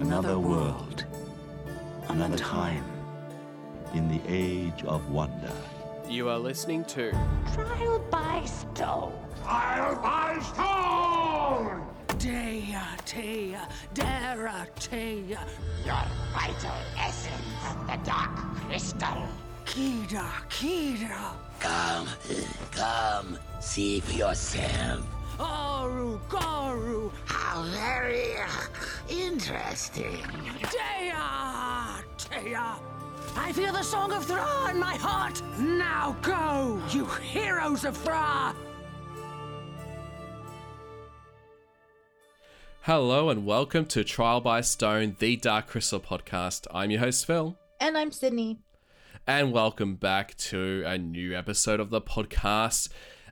Another world, another time, in the age of wonder. You are listening to Trial by Stone. Trial by stone! Dea, Tea, Dara, Tea, Your vital essence, the dark crystal. Kida, Kida, Come, come, see for yourself. Aru, Garu, How very uh, interesting. Dea, Tea. I feel the song of Thra in my heart. Now go, you heroes of Thra. Hello and welcome to Trial by Stone, the Dark Crystal podcast. I'm your host, Phil. And I'm Sydney. and welcome back to a new episode of the podcast.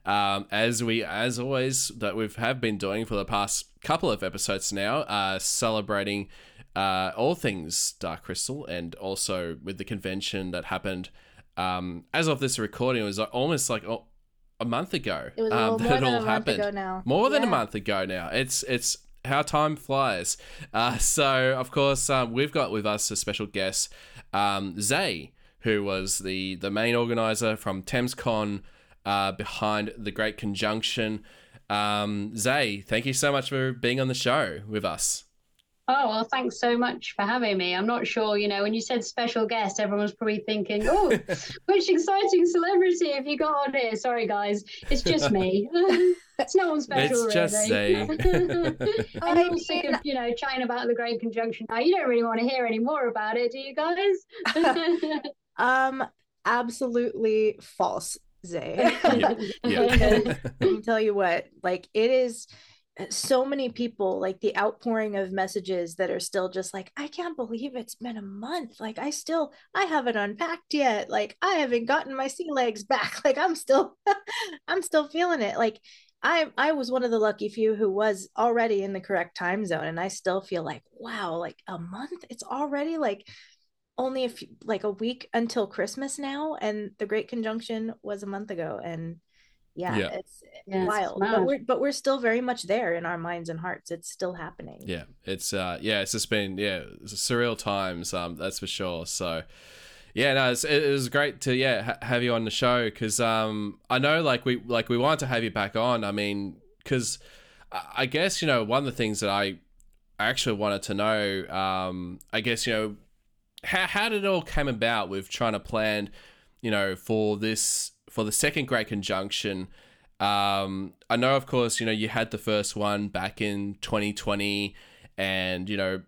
Um, as we, as always, that we have been doing for the past couple of episodes now, uh, celebrating uh, all things Dark Crystal, and also with the convention that happened. Um, as of this recording, it was almost like oh, a month ago. It was um, more that than all a month happened. ago now. More than a month ago now. It's it's how time flies. Uh, so of course um, we've got with us a special guest, um, Zay, who was the the main organizer from ThamesCon uh, behind the Great Conjunction. Um, Zay, thank you so much for being on the show with us. Oh, well, thanks so much for having me. I'm not sure, you know, when you said special guest, everyone was probably thinking, oh, which exciting celebrity have you got on here? Sorry, guys, it's just me. it's no one special, It's just really. Zay. I'm all sick of, you know, chatting about the Great Conjunction now. You don't really want to hear any more about it, do you guys? Um, absolutely false, Zay. yeah, me tell you what, like it is uh, so many people, like the outpouring of messages that are still just like, I can't believe it's been a month. Like I still I haven't unpacked yet. Like I haven't gotten my sea legs back. Like I'm still I'm still feeling it. Like I I was one of the lucky few who was already in the correct time zone and I still feel like wow like a month it's already like only a few, like a week until Christmas now and the great conjunction was a month ago and yeah, Yeah. it's Yeah, wild mad. but we're but we're still very much there in our minds and hearts it's still happening Yeah, it's uh, yeah, it's just been yeah, it's surreal times. Um, that's for sure. So, yeah, no, it's, it was great to yeah ha- have you on the show because um, I know like we like we wanted to have you back on. I mean, because I I guess you know one of the things that I actually wanted to know, um, I guess you know how how did it all came about with trying to plan, you know, for this for the second Great Conjunction. Um, I know, of course, you know you had the first one back in 2020, and you know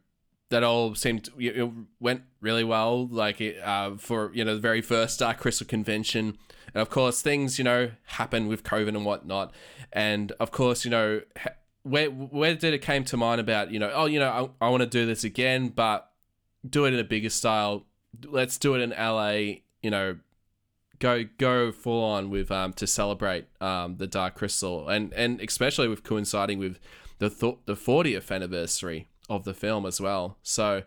that all seemed it went really well. Like uh, for you know the very first Dark Crystal convention, and of course things you know happen with COVID and whatnot, and of course you know. Where, where did it came to mind about you know oh you know I, I want to do this again but do it in a bigger style. Let's do it in LA. You know, go go full on with um to celebrate um the Dark Crystal and and especially with coinciding with the th- the 40th anniversary of the film as well. So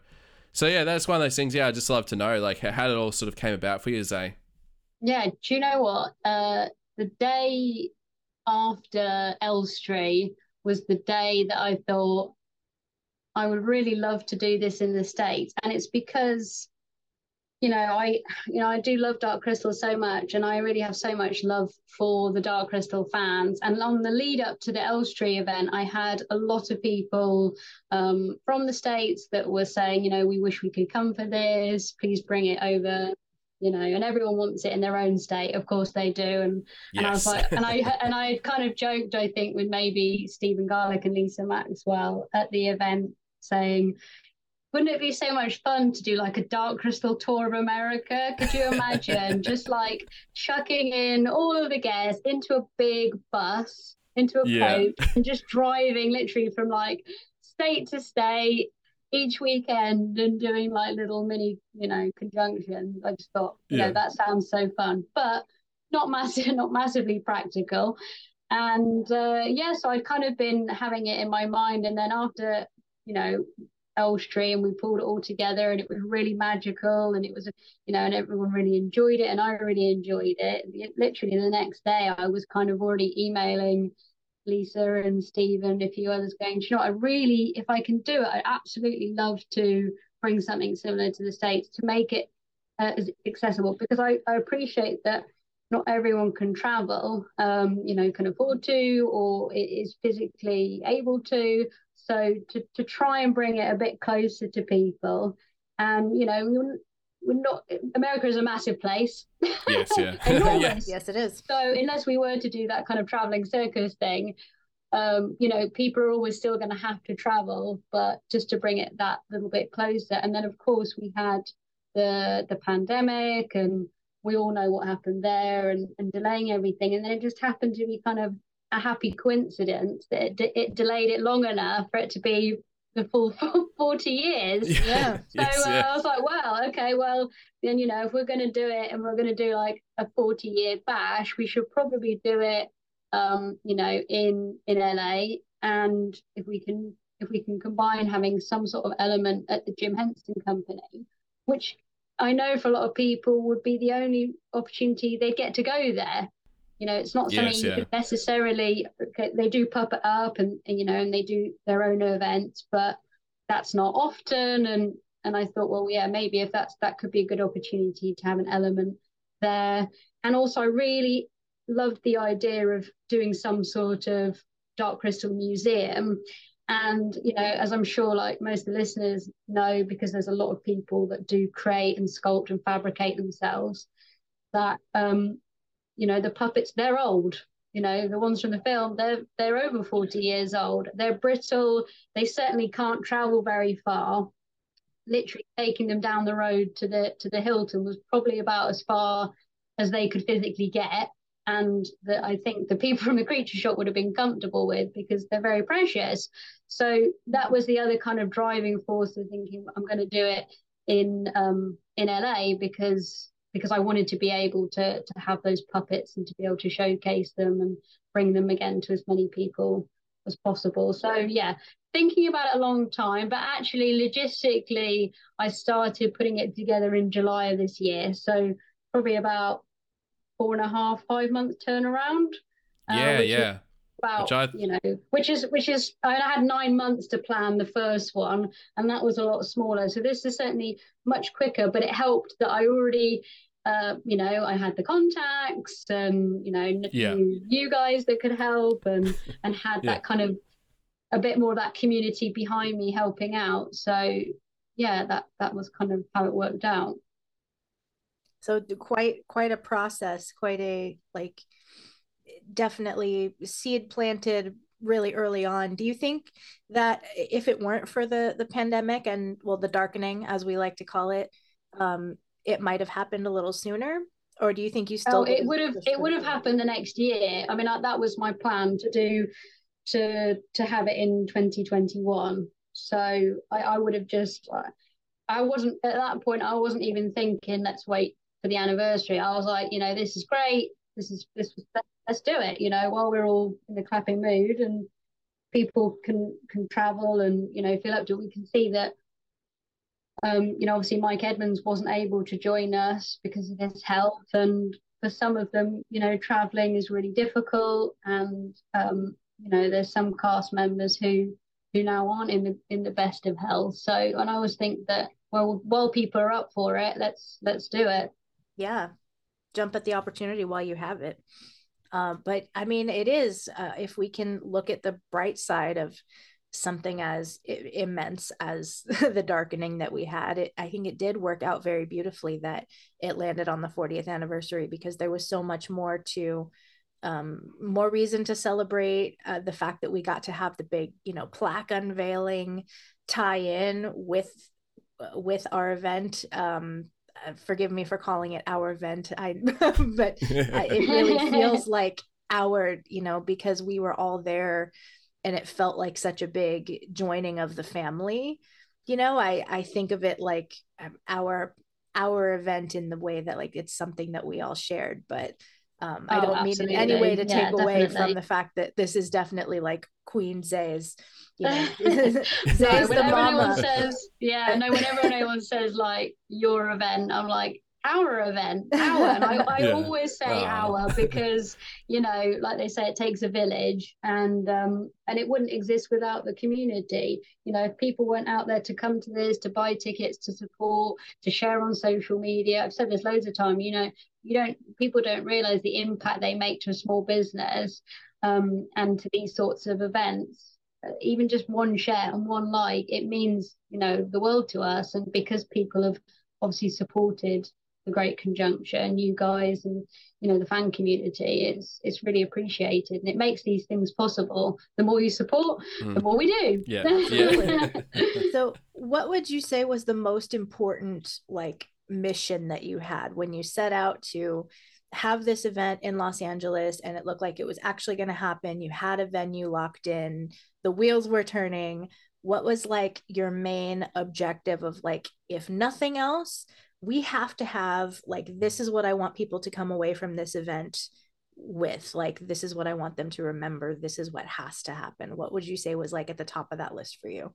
so yeah, that's one of those things. Yeah, I just love to know like how, it all sort of came about for you, Zay. Yeah, do you know what? Uh, the day after Elstree was the day that I thought I would really love to do this in the States. And it's because, you know, I you know, I do love Dark Crystal so much and I really have so much love for the Dark Crystal fans. And on the lead up to the Elstree event, I had a lot of people um, from the States that were saying, you know, we wish we could come for this, please bring it over you know, and everyone wants it in their own state. Of course they do. And and I was like, and I and I kind of joked, I think, with maybe Stephen Garlick and Lisa Maxwell at the event, saying, "Wouldn't it be so much fun to do like a Dark Crystal tour of America? Could you imagine just like chucking in all of the guests into a big bus, into a Yeah. coach, and just driving literally from like state to state." Each weekend and doing like little mini, you know, conjunctions. I just thought, you Yeah. know, that sounds so fun. But not massive, not massively practical. And uh, yeah, so I'd kind of been having it in my mind. And then after, you know, Elstree and we pulled it all together and it was really magical and it was, you know, and everyone really enjoyed it and I really enjoyed it. Literally the next day, I was kind of already emailing Lisa and Stephen, and a few others going, you know, I really, if I can do it, I'd absolutely love to bring something similar to the States to make it uh, accessible because I, I appreciate that not everyone can travel, um, you know, can afford to or is physically able to. So to, to try and bring it a bit closer to people. And, you know, we're, we're not, America is a massive place. Yes, yeah. Enormous. Yes, it is. So unless we were to do that kind of traveling circus thing, um, you know, people are always still going to have to travel, but just to bring it that little bit closer. And then, of course, we had the the pandemic, and we all know what happened there, and, and delaying everything. And then it just happened to be kind of a happy coincidence that it, it delayed it long enough for it to be the full 40 years. Yeah. So Yes, uh, yeah. I was like, well, okay, well, then, you know, if we're going to do it and we're going to do like a 40 year bash, we should probably do it, um, you know, in, in LA. And if we can, if we can combine having some sort of element at the Jim Henson Company, which I know for a lot of people would be the only opportunity they get to go there. You know, it's not something Yes, you yeah. could necessarily. They do pop it up, and, and you know, and they do their own events, but that's not often. And and I thought, well, yeah, maybe if that's that could be a good opportunity to have an element there. And also, I really loved the idea of doing some sort of Dark Crystal museum. And you know, as I'm sure, like most of the listeners know, because there's a lot of people that do create and sculpt and fabricate themselves, that um, you know, the puppets they're old. You know, the ones from the film, they're they're over 40 years old. They're brittle. They certainly can't travel very far. Literally taking them down the road to the to the Hilton was probably about as far as they could physically get and that I think the people from the creature shop would have been comfortable with because they're very precious. So that was the other kind of driving force of thinking I'm going to do it in um, in LA because because I wanted to be able to to have those puppets and to be able to showcase them and bring them again to as many people as possible. So yeah, thinking about it a long time, but actually logistically, I started putting it together in July of this year. So probably about four and a half, five month turnaround. uh, yeah, is yeah. About Which I- you know, which is which is I mean, I had nine months to plan the first one, and that was a lot smaller. So this is certainly much quicker, but it helped that I already. Uh, you know, I had the contacts and you know Yeah. you guys that could help and and had Yeah. that kind of a bit more of that community behind me helping out. So yeah, that that was kind of how it worked out. so d- quite quite a process quite a like definitely seed planted really early on do you think that if it weren't for the the pandemic and well the darkening as we like to call it um it might have happened a little sooner or do you think you still Oh, it would have it would have happened the next year. I mean, I, that was my plan to do to to have it in 2021. So I, I would have just I wasn't at that point. I wasn't even thinking let's wait for the anniversary. I was like, you know, this is great. This is this was let's do it. You know, while we're all in the clapping mood and people can can travel and you know feel up to it. We can see that um, you know, obviously Mike Edmonds wasn't able to join us because of his health, and for some of them, you know, traveling is really difficult, and um, you know, there's some cast members who who now aren't in the in the best of health. So, and I always think that well, while people are up for it, let's let's do it. yeah jump at the opportunity while you have it uh, but i mean it is uh, if we can look at the bright side of something as immense as the darkening that we had it i think it did work out very beautifully that it landed on the 40th anniversary because there was so much more to um, more reason to celebrate uh, the fact that we got to have the big you know plaque unveiling tie in with with our event um uh, forgive me for calling it our event i but uh, it really feels like our you know because we were all there and it felt like such a big joining of the family. You know i i think of it like um, our our event in the way that like it's something that we all shared but um, I Oh, don't mean in any way to absolutely. take Yeah, away from the fact that this is definitely like Queen Zay's, you know, No, Zay's the whenever anyone mama. says, yeah, no, whenever anyone says like your event, I'm like, our event, our. And I, I Yeah. always say Oh. our because you know, like they say, it takes a village, and um, and it wouldn't exist without the community. You know, if people weren't out there to come to this, to buy tickets, to support, to share on social media. I've said this loads of time. You know, you don't people don't realize the impact they make to a small business um, and to these sorts of events. Even just one share and one like, it means you know the world to us. And because people have obviously supported the Great Conjunction, you guys, and you know the fan community, it's it's really appreciated, and it makes these things possible. The more you support, the Mm. more we do. Yeah. Yeah. so what would you say was the most important like mission that you had when you set out to have this event in Los Angeles and it looked like it was actually going to happen. You had a venue locked in the wheels were turning. What was like your main objective of like if nothing else we have to have like this is what I want people to come away from this event with. Like this is what I want them to remember. This is what has to happen. What would you say was like at the top of that list for you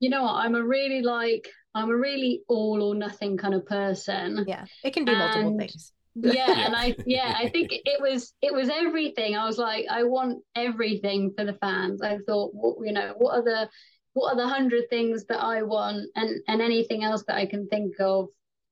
you know what? I'm a really like I'm a really all or nothing kind of person. yeah it can be multiple things. yeah Yeah. and i yeah i think it was it was everything. I was like i want everything for the fans. I thought what you know what are the what are the hundred things that i want and and anything else that i can think of?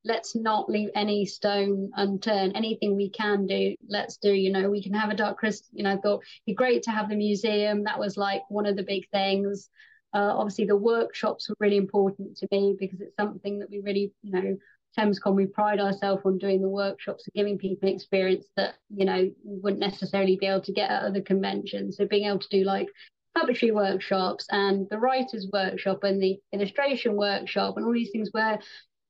Let's not leave any stone unturned. Anything we can do let's do you know we can have a dark crystal. You know i thought it'd be great to have the museum. That was like one of the big things uh, obviously the workshops were really important to me because it's something that we really you know ThamesCon, we pride ourselves on doing the workshops and giving people experience that, you know, wouldn't necessarily be able to get at other conventions. So being able to do like puppetry workshops and the writers workshop and the illustration workshop and all these things where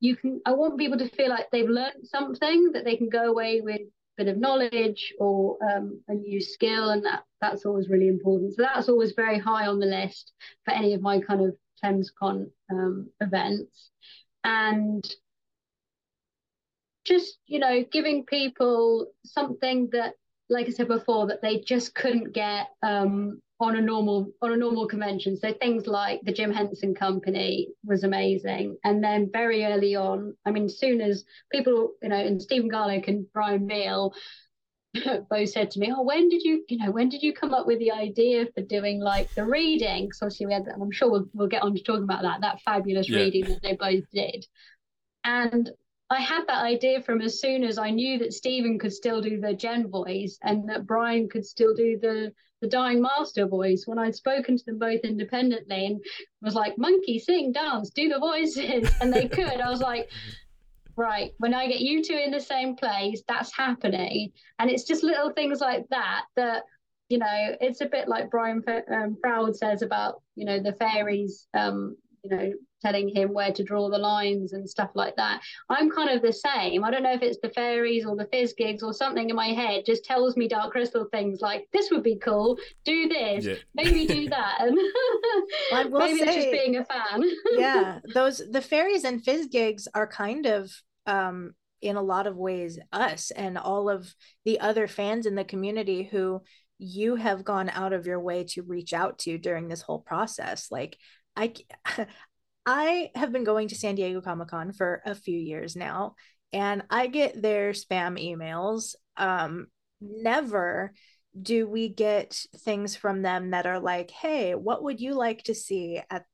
you can I want people to feel like they've learned something that they can go away with bit of knowledge or um, a new skill and that that's always really important. So that's always very high on the list for any of my kind of ThamesCon um, events. And just you know giving people something that like i said before that they just couldn't get um on a normal on a normal convention. So things like the jim henson company was amazing. And then very early on i mean soon as people you know and stephen garlick and brian beale both said to me oh when did you you know when did you come up with the idea for doing like the reading? Because obviously we had and i'm sure we'll, we'll get on to talking about that that fabulous Yeah. reading that they both did. And I had that idea from as soon as I knew that Stephen could still do the Jen voice and that Brian could still do the the Dying Master voice. When I'd spoken to them both independently and was like, "Monkey, sing, dance, do the voices," and they could, I was like, "Right, when I get you two in the same place, that's happening." And it's just little things like that that you know, it's a bit like Brian um, Froud says about you know the fairies. Um, you know, telling him where to draw the lines and stuff like that. I'm kind of the same. I don't know if it's the fairies or the Fizzgigs or something in my head just tells me dark crystal things like this would be cool, do this, Yeah. maybe do that. And I will maybe it's just being a fan. yeah those the fairies and Fizzgigs are kind of um in a lot of ways us and all of the other fans in the community who you have gone out of your way to reach out to during this whole process like i i have been going to san diego comic-con for a few years now and i get their spam emails. Um never do we get things from them that are like hey what would you like to see at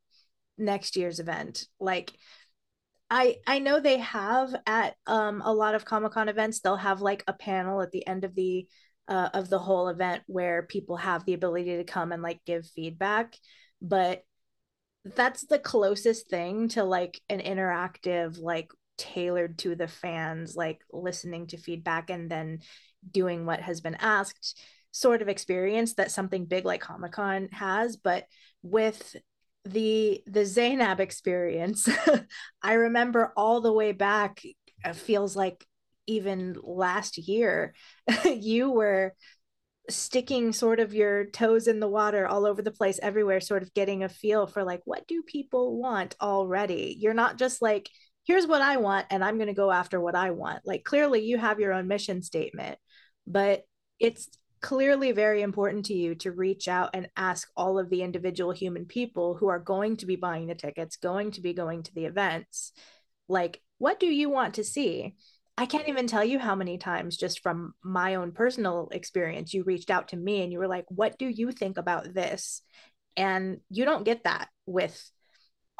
next year's event? Like i i know they have at um a lot of comic-con events they'll have like a panel at the end of the uh, of the whole event where people have the ability to come and like give feedback but that's the closest thing to like an interactive like tailored to the fans like listening to feedback and then doing what has been asked sort of experience that something big like comic-con has. But with the the zainab experience i remember all the way back feels like even last year you were sticking sort of your toes in the water all over the place everywhere sort of getting a feel for like what do people want already? You're not just like here's what i want and i'm going to go after what i want. Like clearly you have your own mission statement but it's clearly very important to you to reach out and ask all of the individual human people who are going to be buying the tickets going to be going to the events like what do you want to see i can't even tell you how many times just from my own personal experience you reached out to me and you were like what do you think about this and you don't get that with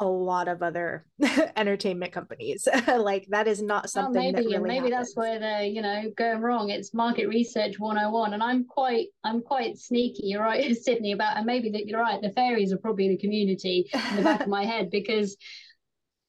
a lot of other entertainment companies. like that is not something well, maybe, that really maybe happens. that's where they're you know going wrong. It's market research 101, and I'm quite I'm quite sneaky. You're right, Sydney. About and maybe that you're right. The fairies are probably the community in the back of my head because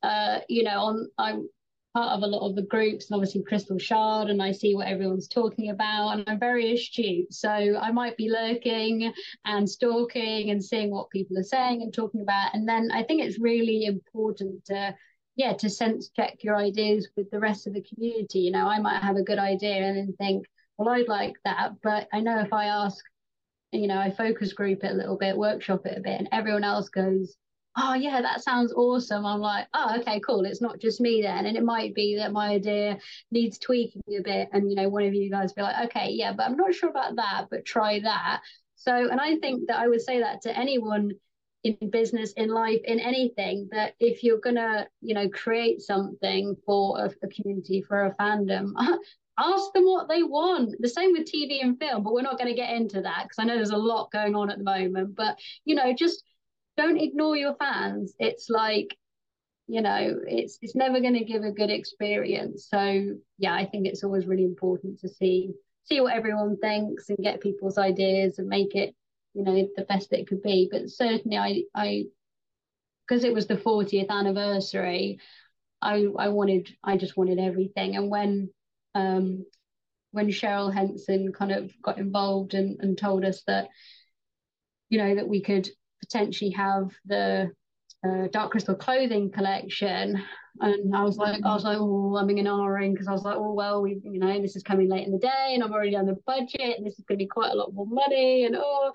uh you know on I'm part of a lot of the groups and obviously Crystal Shard and I see what everyone's talking about and I'm very astute. So I might be lurking and stalking and seeing what people are saying and talking about. And then I think it's really important to yeah, to sense check your ideas with the rest of the community. You know, I might have a good idea and then think, well, I'd like that. But I know if I ask, you know, I focus group it a little bit, workshop it a bit, and everyone else goes, oh yeah that sounds awesome. I'm like oh okay cool it's not just me then. And it might be that my idea needs tweaking a bit and you know one of you guys be like okay yeah but i'm not sure about that but try that. So and i think that i would say that to anyone in business in life in anything that if you're gonna you know create something for a, a community for a fandom ask them what they want. The same with tv and film but we're not going to get into that because i know there's a lot going on at the moment but you know just don't ignore your fans. It's like, you know, it's it's never going to give a good experience. So yeah, I think it's always really important to see see what everyone thinks and get people's ideas and make it, you know, the best that it could be. But certainly, I I because it was the 40th anniversary, I I wanted I just wanted everything. And when um when Cheryl Henson kind of got involved and, and told us that, you know, that we could potentially have the uh, Dark Crystal clothing collection. And I was like, I was like, oh, I'm in ahhing because I was like, oh, well, we, you know, this is coming late in the day and I'm already on the budget and this is going to be quite a lot more money. And oh,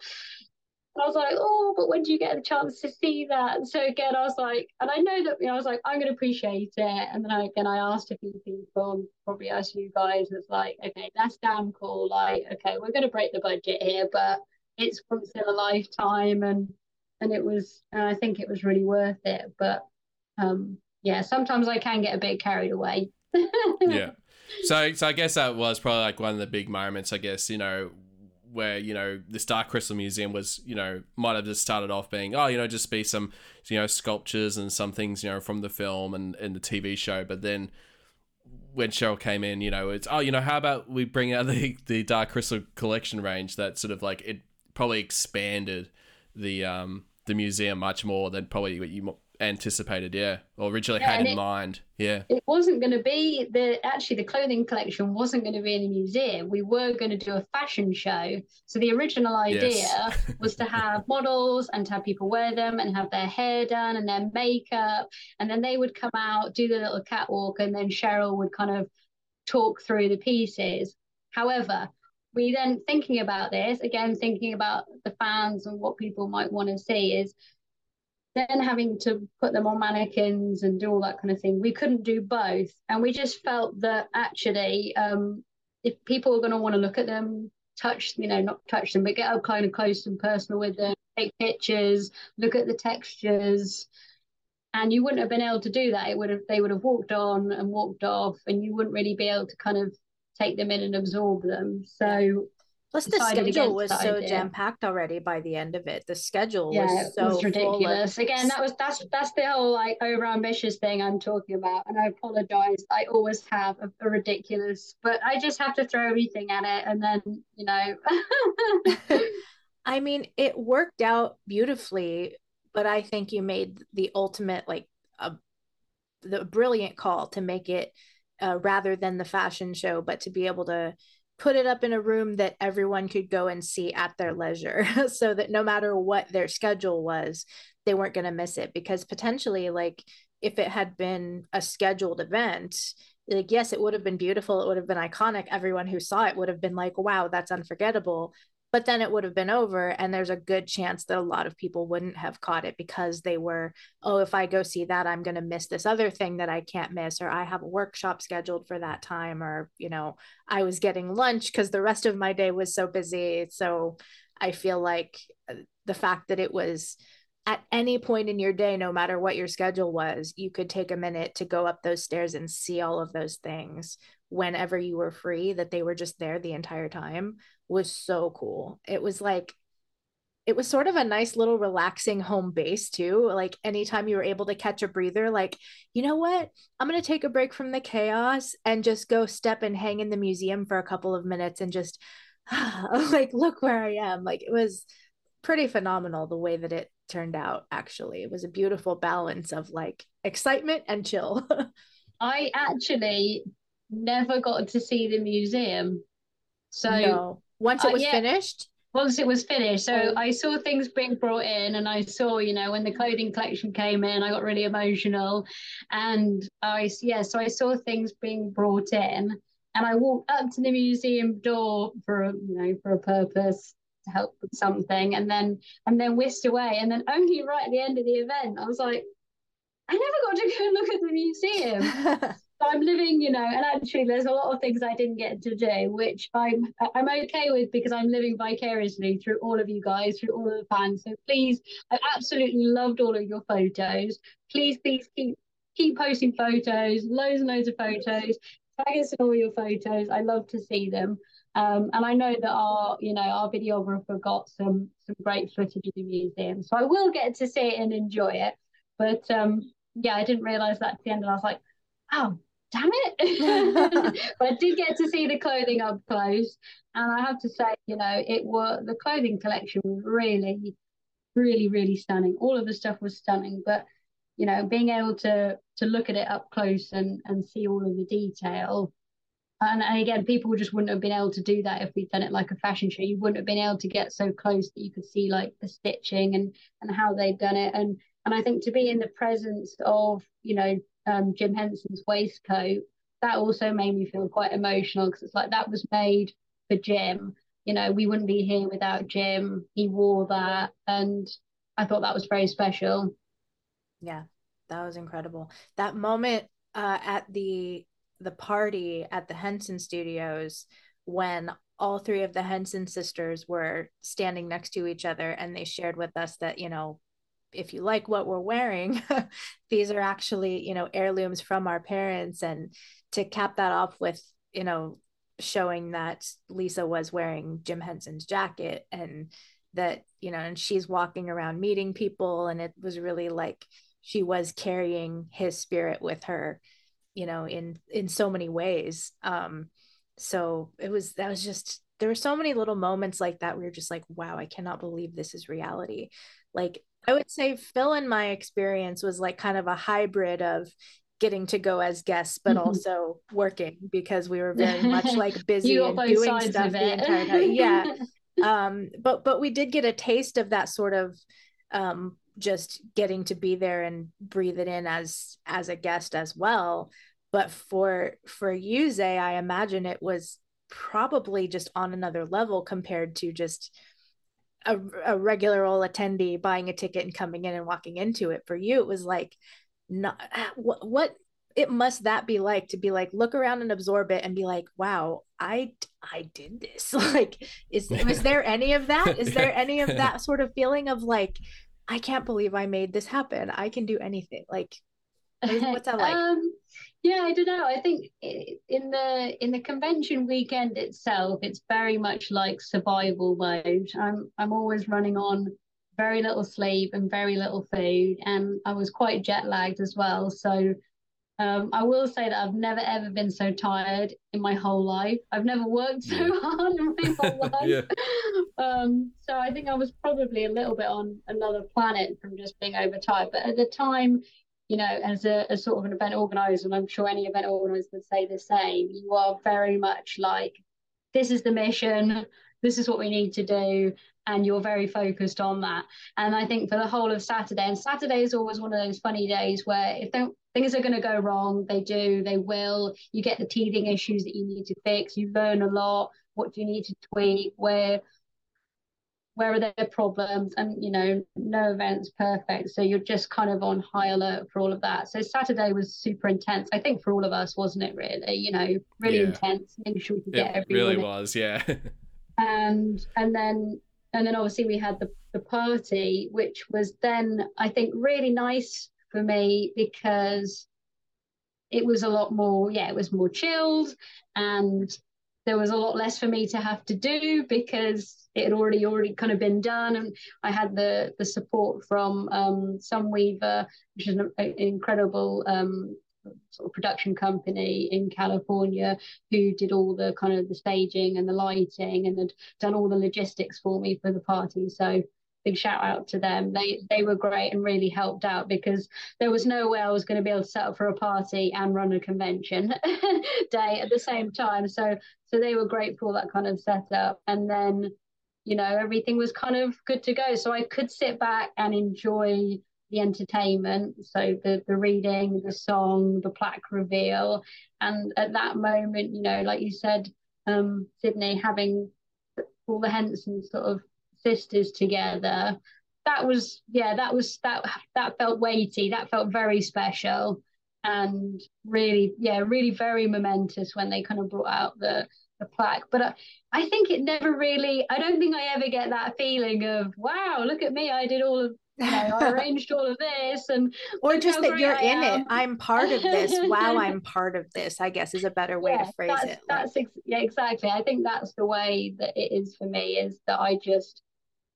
and I was like, oh, but when do you get the chance to see that? And so again, I was like, and I know that, you know, I was like, I'm going to appreciate it. And then I, again, I asked a few people, probably asked you guys, it's like, okay, that's damn cool. Like, okay, we're going to break the budget here, but it's once in a lifetime. And and it was and I think it was really worth it. But um, yeah, sometimes I can get a bit carried away. yeah. So so I guess that was probably like one of the big moments. I guess you know where you know this Dark Crystal Museum was you know might have just started off being oh you know just be some you know sculptures and some things you know from the film and, and the TV show, but then when Cheryl came in, you know, it's oh, you know, how about we bring out the the Dark Crystal collection range that sort of like it probably expanded the um the museum much more than probably what you anticipated, yeah, or originally yeah, had in it, mind. Yeah, it wasn't going to be the actually the clothing collection wasn't going to be in a museum. We were going to do a fashion show. So the original idea yes. was to have models and to have people wear them and have their hair done and their makeup, and then they would come out do the little catwalk, and then Cheryl would kind of talk through the pieces. However, we then thinking about this again thinking about the fans and what people might want to see is then having to put them on mannequins and do all that kind of thing we couldn't do both. And we just felt that actually um, if people are going to want to look at them touch you know not touch them but get up kind of close and personal with them take pictures look at the textures and you wouldn't have been able to do that. It would have they would have walked on and walked off and you wouldn't really be able to kind of take them in and absorb them. So Plus, the schedule was so jam packed already by the end of it. The schedule yeah, was so was ridiculous. Again, that was that's that's the whole like over ambitious thing I'm talking about. And I apologize. I always have a, a, ridiculous, but I just have to throw everything at it, and then you know. I mean, it worked out beautifully, but I think you made the ultimate like a the brilliant call to make it uh, rather than the fashion show, but to be able to put it up in a room that everyone could go and see at their leisure so that no matter what their schedule was, they weren't going to miss it. Because potentially, like, if it had been a scheduled event, like yes it would have been beautiful it would have been iconic everyone who saw it would have been like wow that's unforgettable but then it would have been over and there's a good chance that a lot of people wouldn't have caught it because they were oh if i go see that i'm going to miss this other thing that i can't miss or i have a workshop scheduled for that time or you know i was getting lunch because the rest of my day was so busy. So i feel like uh, the fact that it was at any point in your day, no matter what your schedule was, you could take a minute to go up those stairs and see all of those things whenever you were free, that they were just there the entire time was so cool. It was like, it was sort of a nice little relaxing home base too. Like anytime you were able to catch a breather, like, you know what? I'm going to take a break from the chaos and just go step and hang in the museum for a couple of minutes and just like look where I am. Like it was pretty phenomenal the way that it turned out actually it was a beautiful balance of like excitement and chill i actually never got to see the museum so no. Once it was uh, yeah, finished? Once it was finished. So oh. i saw things being brought in and i saw you know when the clothing collection came in i got really emotional. And i yeah so i saw things being brought in and i walked up to the museum door for a, you know for a purpose to help with something. And then and then whisked away. And then only right at the end of the event I was like I never got to go and look at the museum so I'm living you know and actually there's a lot of things I didn't get to do which I'm I'm okay with because I'm living vicariously through all of you guys through all of the fans. So please I absolutely loved all of your photos. Please please keep keep posting photos loads and loads of photos. Tag us in all your photos. I love to see them. Um, and I know that our, you know, our videographer got some some great footage of the museum, so I will get to see it and enjoy it. But um, yeah, I didn't realise that at the end, and I was like, oh, damn it! but I did get to see the clothing up close, and I have to say, you know, it was the clothing collection was really, really, really stunning. All of the stuff was stunning, but you know, being able to to look at it up close and and see all of the detail and, and again, people just wouldn't have been able to do that if we'd done it like a fashion show. You wouldn't have been able to get so close that you could see like the stitching and and how they'd done it. And and I think to be in the presence of you know um, Jim Henson's waistcoat, that also made me feel quite emotional because it's like that was made for Jim. You know, we wouldn't be here without Jim. He wore that, and I thought that was very special. Yeah, that was incredible. That moment uh, at the the party at the Henson Studios when all three of the Henson sisters were standing next to each other and they shared with us that, you know, if you like what we're wearing, these are actually, you know, heirlooms from our parents. And to cap that off with, you know, showing that Lisa was wearing Jim Henson's jacket and that, you know, and she's walking around meeting people. And it was really like she was carrying his spirit with her you know in in so many ways um so it was that was just there were so many little moments like that where you're just like wow i cannot believe this is reality like i would say phil in my experience was like kind of a hybrid of getting to go as guests but mm-hmm. also working because we were very much like busy and doing stuff the entire time yeah. Um but but we did get a taste of that sort of um just getting to be there and breathe it in as as a guest as well. But for for you zay i imagine it was probably just on another level compared to just a, a regular old attendee buying a ticket and coming in and walking into it for you it was like not what, what it must that be like to be like look around and absorb it and be like wow i i did this like is was there any of that is there any of that sort of feeling of like I can't believe I made this happen. I can do anything. Like, what's that like? um, yeah, I don't know. I think in the in the convention weekend itself, it's very much like survival mode. I'm I'm always running on very little sleep and very little food, and I was quite jet lagged as well. So um, I will say that I've never ever been so tired in my whole life. I've never worked so yeah. hard in my whole life. yeah. um, so I think I was probably a little bit on another planet from just being overtired. But at the time, you know, as a as sort of an event organizer, and I'm sure any event organizer would say the same, you are very much like, this is the mission, this is what we need to do, and you're very focused on that. And I think for the whole of Saturday, and Saturday is always one of those funny days where if things are going to go wrong, they do, they will. You get the teething issues that you need to fix. You learn a lot. What do you need to tweak? Where where are their problems? And you know, no event's perfect, so you're just kind of on high alert for all of that. So Saturday was super intense. I think for all of us, wasn't it? Really, you know, really yeah. intense. Making sure we could it get everyone. Really was, yeah. and and then and then obviously we had the, the party, which was then I think really nice for me because it was a lot more, yeah, it was more chilled and there was a lot less for me to have to do because it had already already kind of been done and I had the the support from um Sunweaver, which is an, an incredible um sort of production company in California who did all the kind of the staging and the lighting and had done all the logistics for me for the party. So big shout out to them. They they were great and really helped out because there was no way I was going to be able to set up for a party and run a convention day at the same time. So so they were great for that kind of setup. And then, you know, everything was kind of good to go. So I could sit back and enjoy the entertainment so the the reading the song the plaque reveal and at that moment you know like you said um sydney having all the henson sort of sisters together that was yeah that was that that felt weighty that felt very special and really yeah really very momentous when they kind of brought out the the plaque but I, I think it never really i don't think i ever get that feeling of wow look at me i did all of you know, I arranged all of this and or just that you're I in am. it. I'm part of this. wow, I'm part of this, I guess is a better way yeah, to phrase that's, it. That's ex- yeah, exactly. I think that's the way that it is for me is that I just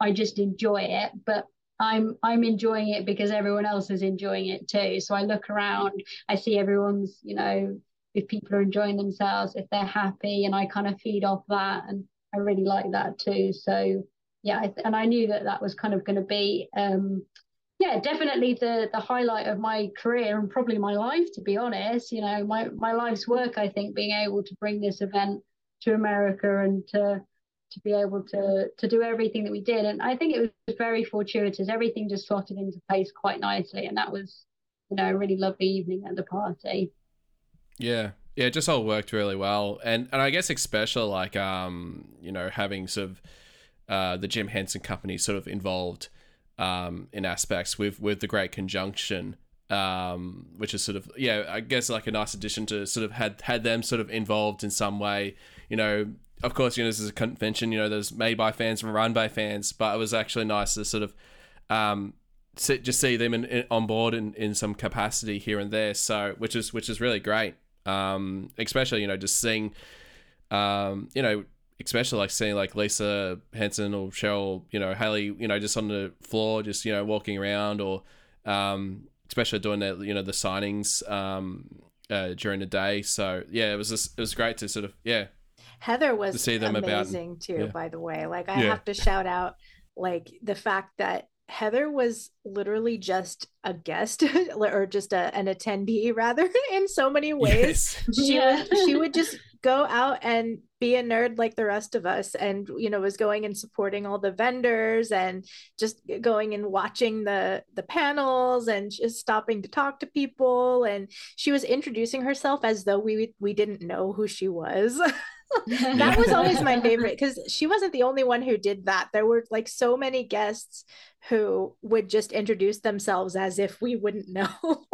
I just enjoy it, but I'm I'm enjoying it because everyone else is enjoying it too. So I look around, I see everyone's, you know, if people are enjoying themselves, if they're happy, and I kind of feed off that, and I really like that too. So yeah, and I knew that that was kind of going to be, um, yeah, definitely the the highlight of my career and probably my life, to be honest. You know, my my life's work. I think being able to bring this event to America and to to be able to to do everything that we did, and I think it was very fortuitous. Everything just slotted into place quite nicely, and that was, you know, a really lovely evening at the party. Yeah, yeah, it just all worked really well, and and I guess especially like um you know having sort of uh, the Jim Henson Company sort of involved um, in aspects with with the Great Conjunction, um, which is sort of yeah, I guess like a nice addition to sort of had had them sort of involved in some way. You know, of course, you know this is a convention. You know, there's made by fans and run by fans, but it was actually nice to sort of um, see, just see them in, in, on board in, in some capacity here and there. So which is which is really great. Um, especially you know just seeing um, you know especially like seeing like Lisa Henson or Cheryl, you know, Haley, you know, just on the floor, just you know, walking around, or um, especially doing the you know the signings um, uh, during the day. So yeah, it was just, it was great to sort of yeah. Heather was to see them amazing about, too. Yeah. By the way, like I yeah. have to shout out like the fact that Heather was literally just a guest or just a, an attendee rather in so many ways. Yes. She yeah. would, she would just go out and be a nerd like the rest of us and you know was going and supporting all the vendors and just going and watching the the panels and just stopping to talk to people and she was introducing herself as though we we didn't know who she was that was always my favorite because she wasn't the only one who did that. There were like so many guests who would just introduce themselves as if we wouldn't know.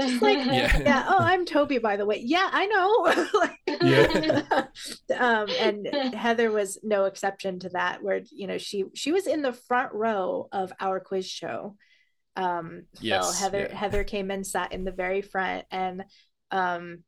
just like, yeah. yeah. oh, I'm Toby, by the way. Yeah, I know. yeah. um, and Heather was no exception to that, where you know she she was in the front row of our quiz show. Um, yes, Phil, Heather yeah. Heather came and sat in the very front, and um,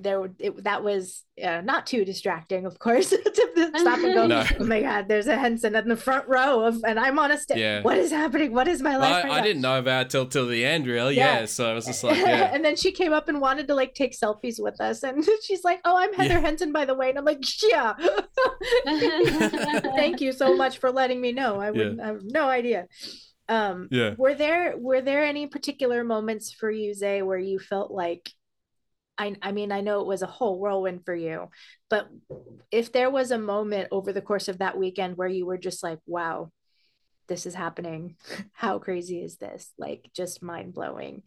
there it, that was uh, not too distracting of course to stop and go no. oh my god there's a henson in the front row of and i'm on a stage yeah. what is happening? What is my life well, I, right I didn't know about till till the end really. Yeah, yeah so i was just like yeah. And then she came up and wanted to like take selfies with us and she's like oh i'm heather yeah. henson by the way and i'm like yeah. Thank you so much for letting me know. I would have no idea. Um yeah. were there were there any particular moments for you zay where you felt like I, I mean, I know it was a whole whirlwind for you, but if there was a moment over the course of that weekend where you were just like, wow, this is happening. How crazy is this? Like, just mind blowing.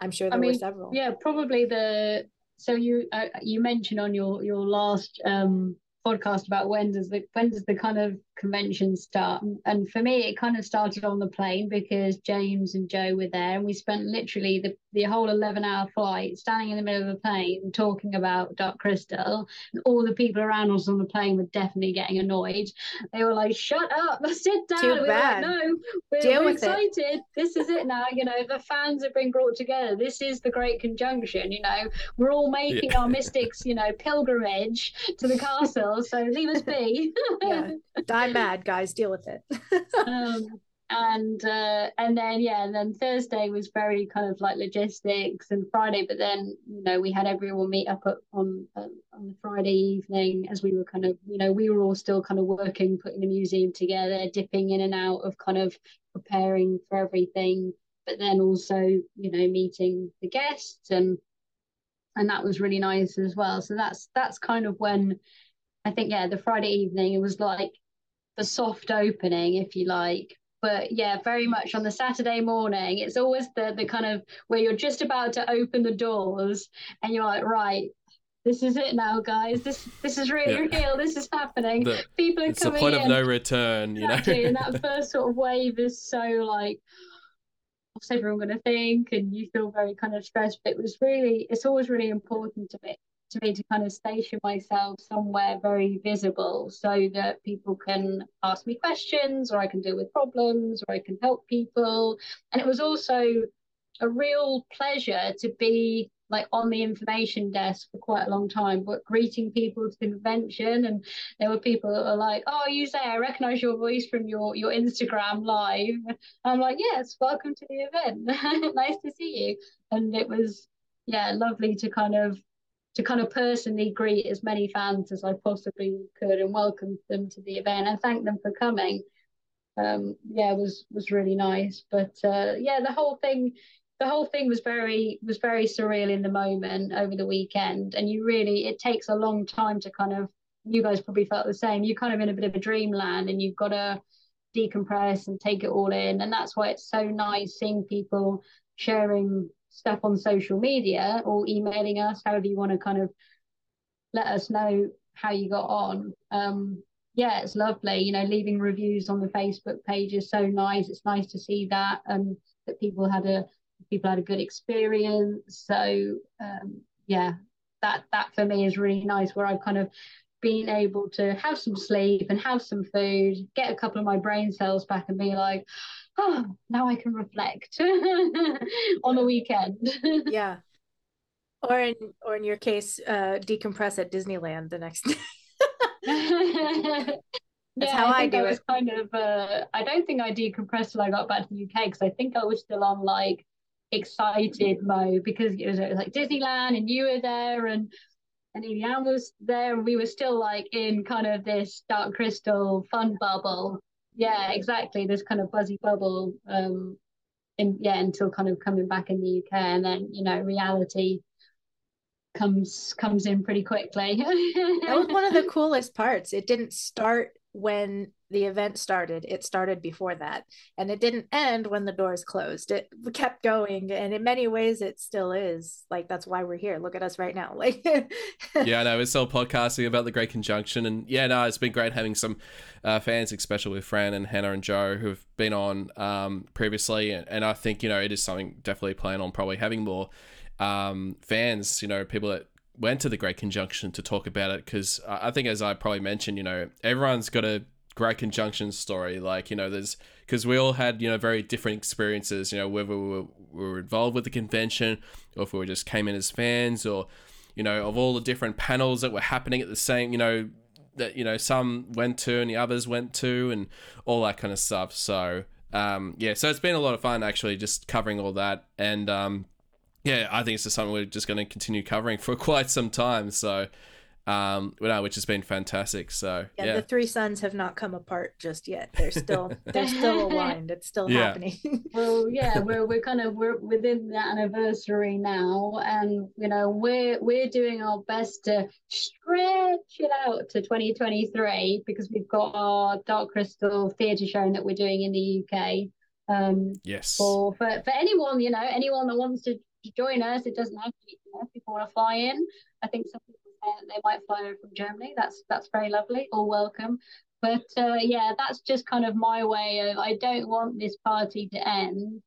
I'm sure there I mean, were several. Yeah, probably the. So you uh, you mentioned on your your last um, podcast about when does the when does the kind of convention start. And for me, it kind of started on the plane because James and Joe were there, and we spent literally the, the whole 11 hour flight standing in the middle of the plane talking about Dark Crystal. And all the people around us on the plane were definitely getting annoyed. They were like, shut up, sit down. Too we bad. Like, no, we're, Deal we're with it." excited. This is it now. You know, the fans have been brought together. This is the great conjunction. You know, we're all making Yeah. our mystics, you know, pilgrimage to the castle. So leave us be. Yeah. Die mad, guys. Deal with it. um, and uh, and then yeah, and then Thursday was very kind of like logistics, and Friday. But then you know we had everyone meet up at, on uh, on the Friday evening as we were kind of you know we were all still kind of working, putting the museum together, dipping in and out of kind of preparing for everything. But then also you know meeting the guests and and that was really nice as well. So that's that's kind of when I think yeah the Friday evening it was like the soft opening, if you like. But yeah, very much on the Saturday morning, it's always the the kind of where you're just about to open the doors and you're like, right, this is it now, guys. This this is really Yeah. real. This is happening. The- People are It's the coming point in. of no return, you know. Exactly, and that first sort of wave is so like, what's everyone going to think? And you feel very kind of stressed. But it was really, it's always really important to me to me to kind of station myself somewhere very visible so that people can ask me questions or I can deal with problems or I can help people. And it was also a real pleasure to be like on the information desk for quite a long time, but greeting people to convention. And there were people that were like, "Oh, you say I recognize your voice from your your Instagram live." I'm like, "Yes, welcome to the event. nice to see you." And it was yeah, lovely to kind of to kind of personally greet as many fans as I possibly could and welcome them to the event and thank them for coming. Um, yeah, was was really nice. But uh, yeah, the whole thing the whole thing was very was very surreal in the moment over the weekend and you really it takes a long time to kind of you guys probably felt the same you're kind of in a bit of a dreamland and you've got to decompress and take it all in and that's why it's so nice seeing people sharing stuff on social media or emailing us however you want to kind of let us know how you got on um yeah it's lovely you know leaving reviews on the facebook page is so nice it's nice to see that and that people had a people had a good experience. So um, yeah, that that for me is really nice. Where I've kind of been able to have some sleep and have some food, get a couple of my brain cells back, and be like, oh, now I can reflect on a weekend. yeah. Or in or in your case, uh, decompress at Disneyland the next day. That's how I think do was it. kind of. Uh, I don't think I decompressed till I got back to the UK because I think I was still on like excited mode because it was, it was like Disneyland and you were there and and Eliane was there and we were still like in kind of this Dark Crystal fun bubble. Yeah, exactly. This kind of buzzy bubble. Um, in yeah, until kind of coming back in the UK and then you know reality comes comes in pretty quickly. that was one of the coolest parts. It didn't start when the event started. It started before that. And it didn't end when the doors closed. It kept going. And in many ways it still is. Like that's why we're here. Look at us right now. Like yeah, no, we're still podcasting about the Great Conjunction, and yeah, no, it's been great having some uh, fans, especially with Fran and Hannah and Joe, who've been on um, previously, and, and I think you know it is something definitely plan on probably having more um, fans, you know, people that went to the Great Conjunction to talk about it, because I think as I probably mentioned, you know, everyone's got a Great Conjunction story, like you know, there's because we all had you know very different experiences, you know, whether we were, we were involved with the convention or if we just came in as fans or you know, of all the different panels that were happening at the same, you know, that you know some went to and the others went to, and all that kind of stuff. So um, yeah, so it's been a lot of fun actually, just covering all that, and um, yeah, I think it's just something we're just going to continue covering for quite some time. So um, well, no, which has been fantastic. So yeah, yeah, the three suns have not come apart just yet. They're still they're still aligned. It's still Yeah. happening. Well, yeah, we're we're kind of we're within the anniversary now, and you know we're we're doing our best to stretch it out to 2023 because we've got our Dark Crystal theatre show that we're doing in the UK. Um, yes, for for for anyone, you know, anyone that wants to join us, it doesn't have to be. You know, people want to fly in, I think some people say that they might fly in from Germany. That's that's very lovely. All welcome. But uh, yeah, that's just kind of my way of I don't want this party to end.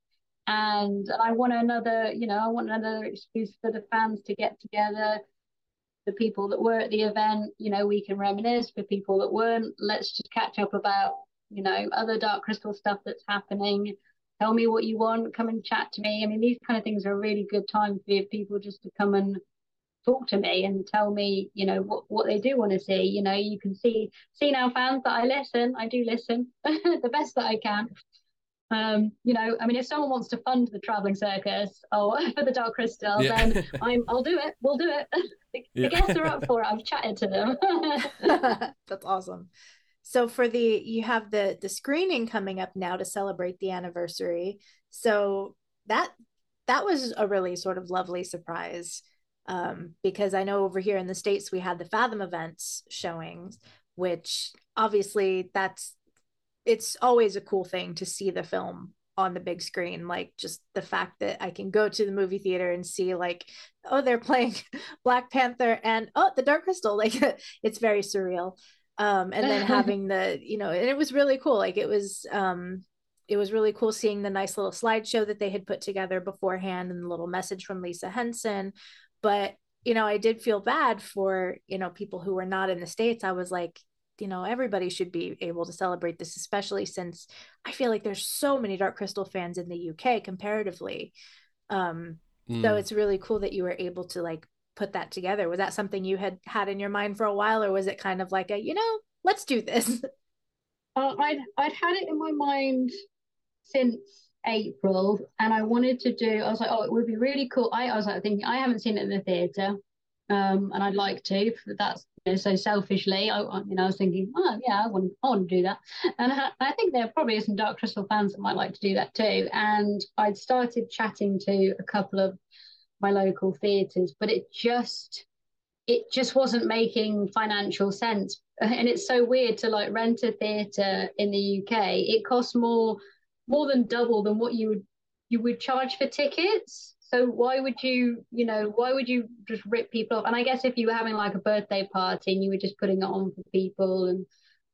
And I want another, you know, I want another excuse for the fans to get together. The people that were at the event, you know, we can reminisce. For people that weren't, let's just catch up about, you know, other Dark Crystal stuff that's happening. Tell me what you want. Come and chat to me. I mean, these kind of things are a really good time for people just to come and talk to me and tell me, you know, what, what they do want to see. You know, you can see see now fans that I listen. I do listen the best that I can. Um, you know, I mean, if someone wants to fund the traveling circus or for the Dark Crystal, yeah. then I'm I'll do it. We'll do it. the, yeah. the guests are up for it. I've chatted to them. That's awesome. So for the you have the the screening coming up now to celebrate the anniversary. So that that was a really sort of lovely surprise um, because I know over here in the states we had the Fathom events showings, which obviously that's it's always a cool thing to see the film on the big screen like just the fact that i can go to the movie theater and see like oh they're playing black panther and oh the dark crystal like it's very surreal um and then having the you know and it was really cool like it was um it was really cool seeing the nice little slideshow that they had put together beforehand and the little message from lisa henson but you know i did feel bad for you know people who were not in the states i was like you know everybody should be able to celebrate this especially since i feel like there's so many dark crystal fans in the uk comparatively um mm. so it's really cool that you were able to like put that together was that something you had had in your mind for a while or was it kind of like a you know let's do this uh, i'd i'd had it in my mind since April, and I wanted to do. I was like, oh, it would be really cool. I, I was like thinking, I haven't seen it in the theatre, um, and I'd like to. That's you know, so selfishly, I, you know, I was thinking, oh yeah, I want, I want to do that, and I, I think there probably some Dark Crystal fans that might like to do that too. And I'd started chatting to a couple of my local theatres, but it just it just wasn't making financial sense and it's so weird to like rent a theatre in the UK. It costs more more than double than what you would you would charge for tickets. So why would you, you know, why would you just rip people off? And I guess if you were having like a birthday party and you were just putting it on for people and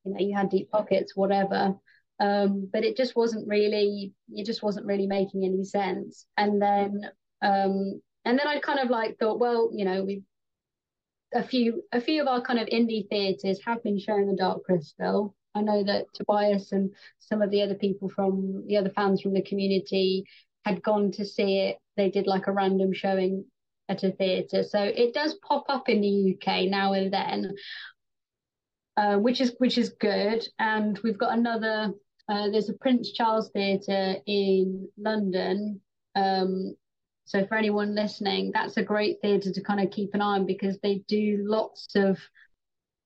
you know you had deep pockets, whatever. Um, but it just wasn't really, it just wasn't really making any sense. And then, um, and then I kind of like thought, well, you know, we a few a few of our kind of indie theatres have been showing the Dark Crystal, I know that Tobias and some of the other people from the other fans from the community had gone to see it. They did like a random showing at a theatre. So it does pop up in the UK now and then, uh, which is which is good. And we've got another. Uh, there's a Prince Charles Theatre in London. Um, so for anyone listening, that's a great theatre to kind of keep an eye on because they do lots of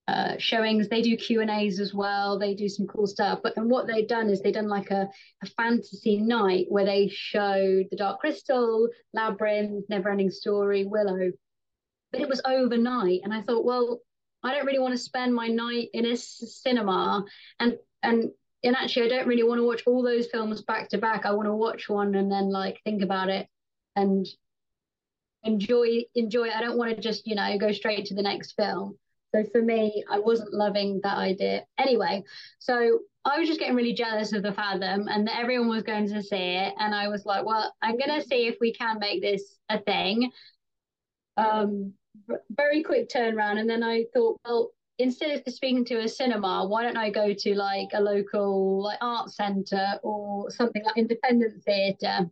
uh, showings. They do Q and A's as well. They do some cool stuff. But and what they've done is they've done like a, a fantasy night where they showed the Dark Crystal, Labyrinth, Neverending Story, Willow. But it was overnight, and I thought, well, I don't really want to spend my night in a cinema, and and and actually, I don't really want to watch all those films back to back. I want to watch one and then like think about it and enjoy enjoy. I don't want to just you know go straight to the next film. So for me, I wasn't loving that idea. Anyway, so I was just getting really jealous of the Fathom and that everyone was going to see it. And I was like, well, I'm going to see if we can make this a thing. Um, very quick turnaround. And then I thought, well, instead of speaking to a cinema, why don't I go to like a local like art center or something like independent theatre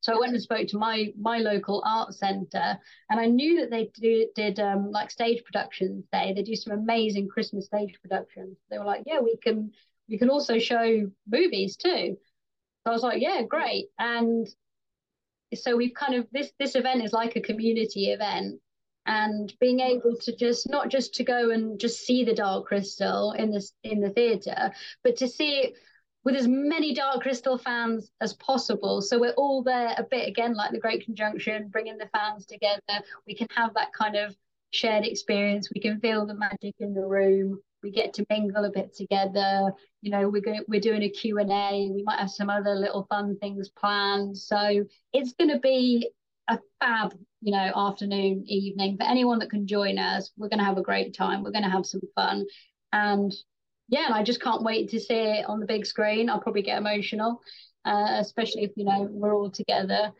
so I went and spoke to my my local art centre, and I knew that they do, did um, like stage productions there. They do some amazing Christmas stage productions. They were like, yeah, we can we can also show movies too. So I was like, yeah, great. And so we've kind of this this event is like a community event and being able to just not just to go and just see the dark crystal in this in the theater but to see it with as many Dark Crystal fans as possible. So we're all there a bit again, like the Great Conjunction, bringing the fans together. We can have that kind of shared experience. We can feel the magic in the room. We get to mingle a bit together. You know, we're going, we're doing a Q and A. We might have some other little fun things planned. So it's going to be a fab, you know, afternoon, evening for anyone that can join us. We're going to have a great time. We're going to have some fun, and yeah, and I just can't wait to see it on the big screen. I'll probably get emotional, uh, especially if you know we're all together.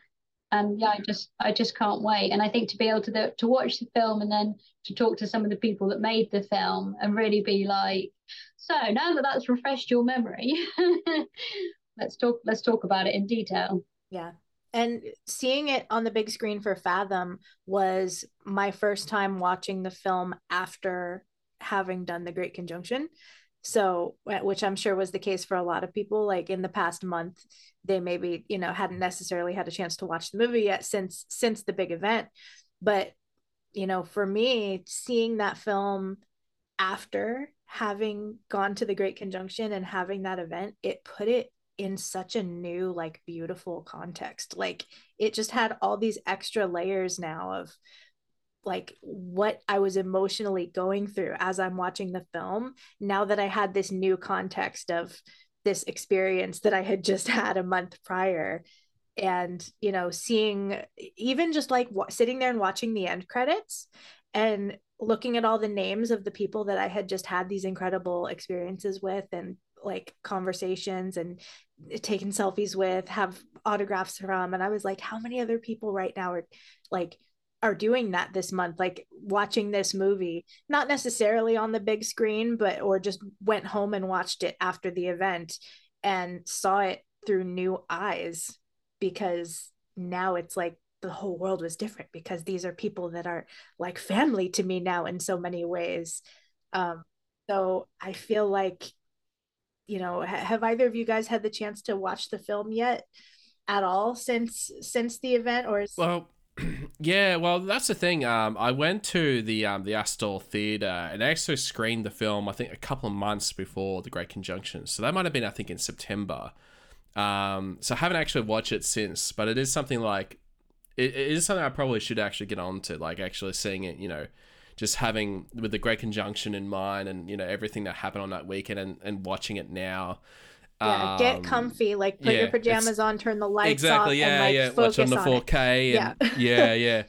And yeah, I just I just can't wait. And I think to be able to the, to watch the film and then to talk to some of the people that made the film and really be like, so now that that's refreshed your memory, let's talk let's talk about it in detail. Yeah. And seeing it on the big screen for Fathom was my first time watching the film after having done the Great Conjunction so which i'm sure was the case for a lot of people like in the past month they maybe you know hadn't necessarily had a chance to watch the movie yet since since the big event. But you know for me seeing that film after having gone to the great conjunction and having that event it put it in such a new like beautiful context. Like it just had all these extra layers now of like what I was emotionally going through as I'm watching the film now that I had this new context of this experience that I had just had a month prior. And you know seeing even just like w- sitting there and watching the end credits and looking at all the names of the people that I had just had these incredible experiences with and like conversations and taken selfies with have autographs from. And I was like how many other people right now are like are doing that this month like watching this movie not necessarily on the big screen but or just went home and watched it after the event and saw it through new eyes because now it's like the whole world was different because these are people that are like family to me now in so many ways. Um so i feel like you know ha- have either of you guys had the chance to watch the film yet at all since since the event or is- well yeah, well, that's the thing. Um, I went to the um, the Astor Theatre and actually screened the film. I think a couple of months before the Great Conjunction, so that might have been I think in September. Um, so I haven't actually watched it since, but it is something like it, it is something I probably should actually get on to, like actually seeing it. You know, just having with the Great Conjunction in mind, and you know everything that happened on that weekend, and, and watching it now. Yeah, get Um, comfy. Like put yeah, your pajamas on, turn the lights exactly off, yeah and like yeah focus watch on the 4k Yeah. and yeah yeah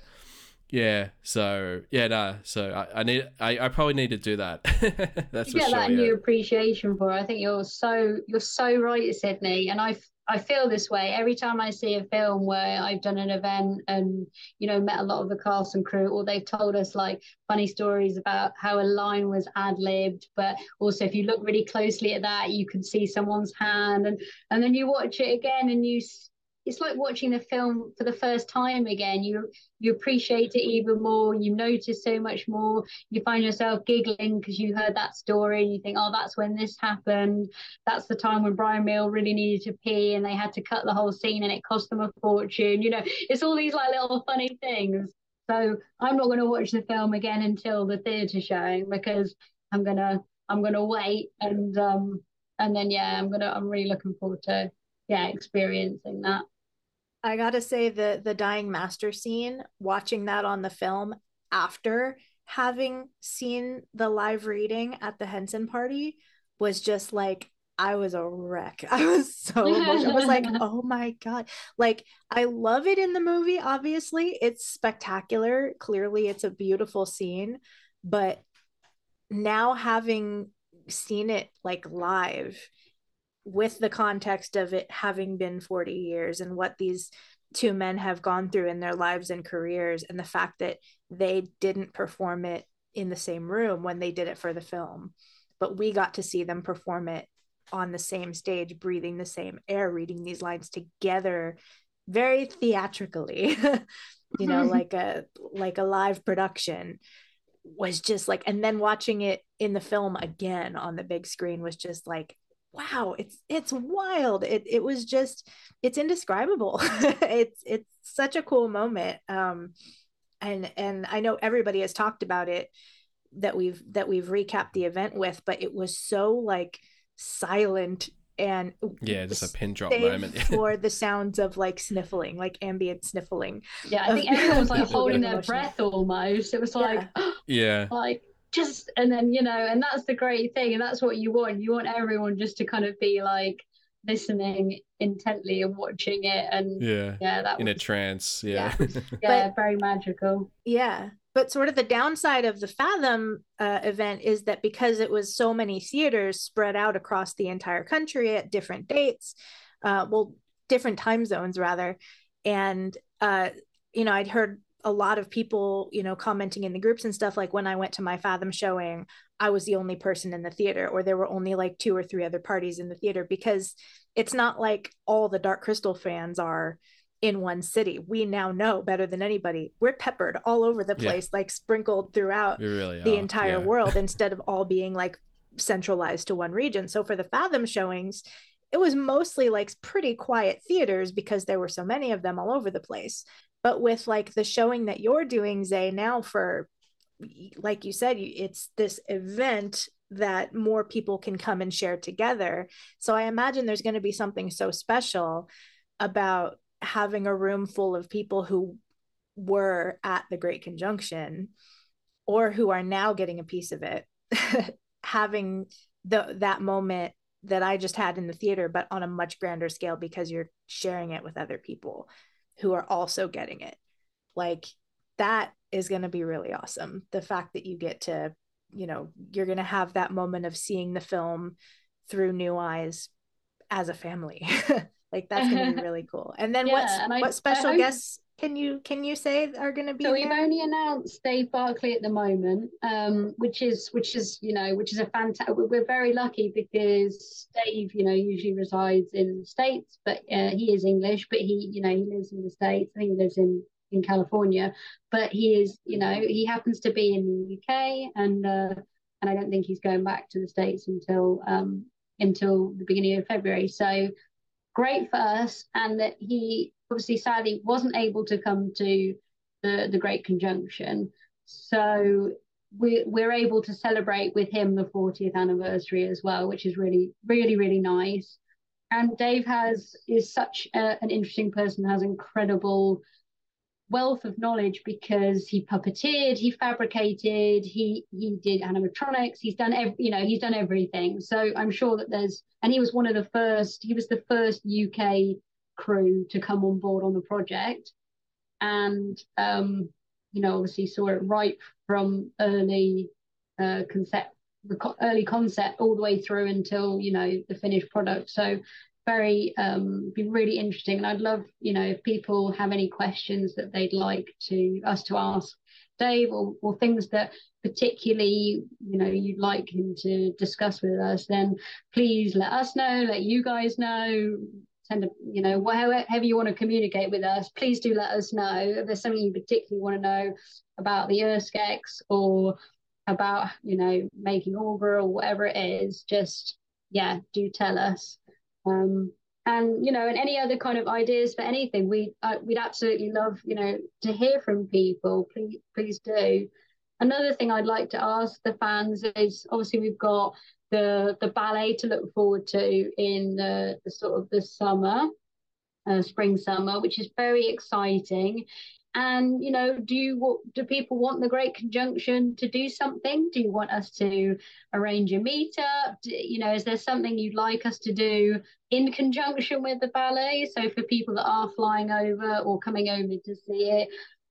yeah so yeah no so i, I need I, I probably need to do that that's you for get sure that yeah. new appreciation for it. I think you're so you're so right, Sydney. And I I feel this way every time I see a film where I've done an event and you know met a lot of the cast and crew, or they've told us like funny stories about how a line was ad libbed. But also, if you look really closely at that, you can see someone's hand, and and then you watch it again, and you. It's like watching the film for the first time again. You you appreciate it even more. You notice so much more you find yourself giggling because you heard that story and you think, oh, that's when this happened. That's the time when Brian Mill really needed to pee and they had to cut the whole scene and it cost them a fortune. You know, it's all these like little funny things. So I'm not going to watch the film again until the theatre showing because I'm gonna I'm gonna wait and um and then yeah I'm gonna I'm really looking forward to yeah experiencing that. I gotta say the the dying master scene, watching that on the film after having seen the live reading at the Henson party was just like I was a wreck. I was so emotional. I was like, oh my God. Like, I love it in the movie, obviously. It's spectacular. Clearly, it's a beautiful scene. But now having seen it like live with the context of it having been 40 years and what these two men have gone through in their lives and careers and the fact that they didn't perform it in the same room when they did it for the film. But we got to see them perform it on the same stage breathing the same air reading these lines together very theatrically you know mm-hmm. like a like a live production was just like and then watching it in the film again on the big screen was just like wow it's it's wild. It it was just it's indescribable. It's it's such a cool moment um and and I know everybody has talked about it that we've that we've recapped the event with but it was so like silent and yeah just a pin drop moment. For the sounds of like sniffling like ambient sniffling. Yeah, I think everyone was like holding their breath almost. It was like yeah. like just and then you know and that's the great thing and that's what you want. You want everyone just to kind of be like listening intently and watching it and yeah. yeah that in a trance yeah. Yeah. Very magical. Yeah but sort of the downside of the Fathom uh, event is that because it was so many theaters spread out across the entire country at different dates, uh, well, different time zones rather, and uh, you know, I'd heard a lot of people, you know, commenting in the groups and stuff like when I went to my Fathom showing, I was the only person in the theater, or there were only like two or three other parties in the theater because it's not like all the Dark Crystal fans are in one city. We now know better than anybody. We're peppered all over the place, yeah. like sprinkled throughout really the entire yeah. world instead of all being like centralized to one region. So for the Fathom showings, it was mostly like pretty quiet theaters because there were so many of them all over the place. But with like the showing that you're doing, Zay, now for like you said, it's this event that more people can come and share together. So I imagine there's going to be something so special about having a room full of people who were at the Great Conjunction or who are now getting a piece of it, having the that moment that I just had in the theater, but on a much grander scale because you're sharing it with other people who are also getting it. Like that is going to be really awesome. The fact that you get to, you know, you're going to have that moment of seeing the film through new eyes as a family. Like that's gonna be really cool. And then yeah, what what special hope... guests can you can you say are going to be? So we've only announced Dave Barclay at the moment, um, which is which is you know which is a fantastic. We're very lucky because Dave, you know, usually resides in the states, but uh, he is English, but he you know he lives in the states. I think he lives in in California, but he is you know he happens to be in the UK and. Uh, and I don't think he's going back to the states until um, until the beginning of February. So great for us, and that he obviously sadly wasn't able to come to the, the Great Conjunction. So we, we're able to celebrate with him the 40th anniversary as well, which is really, really, really nice. And Dave has is such a, an interesting person, has incredible wealth of knowledge because he puppeteered, he fabricated, he he did animatronics, he's done every, you know, he's done everything. So I'm sure that there's and he was one of the first, he was the first UK crew to come on board on the project. And um, you know, obviously saw it right from early uh, concept early concept all the way through until you know the finished product. So very um, be really interesting. And i'd love you know if people have any questions that they'd like to us to ask dave or, or things that particularly you know you'd like him to discuss with us then please let us know let you guys know send a you know however you want to communicate with us please do let us know if there's something you particularly want to know about the urSkeks or about you know making over or whatever it is just yeah do tell us um, and you know, and any other kind of ideas for anything, we uh, we'd absolutely love you know to hear from people. Please, please do. Another thing I'd like to ask the fans is obviously we've got the the ballet to look forward to in the, the sort of the summer, uh, spring summer, which is very exciting. And you know, do you do people want the Great Conjunction to do something? Do you want us to arrange a meetup? Do, you know, is there something you'd like us to do in conjunction with the ballet? So for people that are flying over or coming over to see it,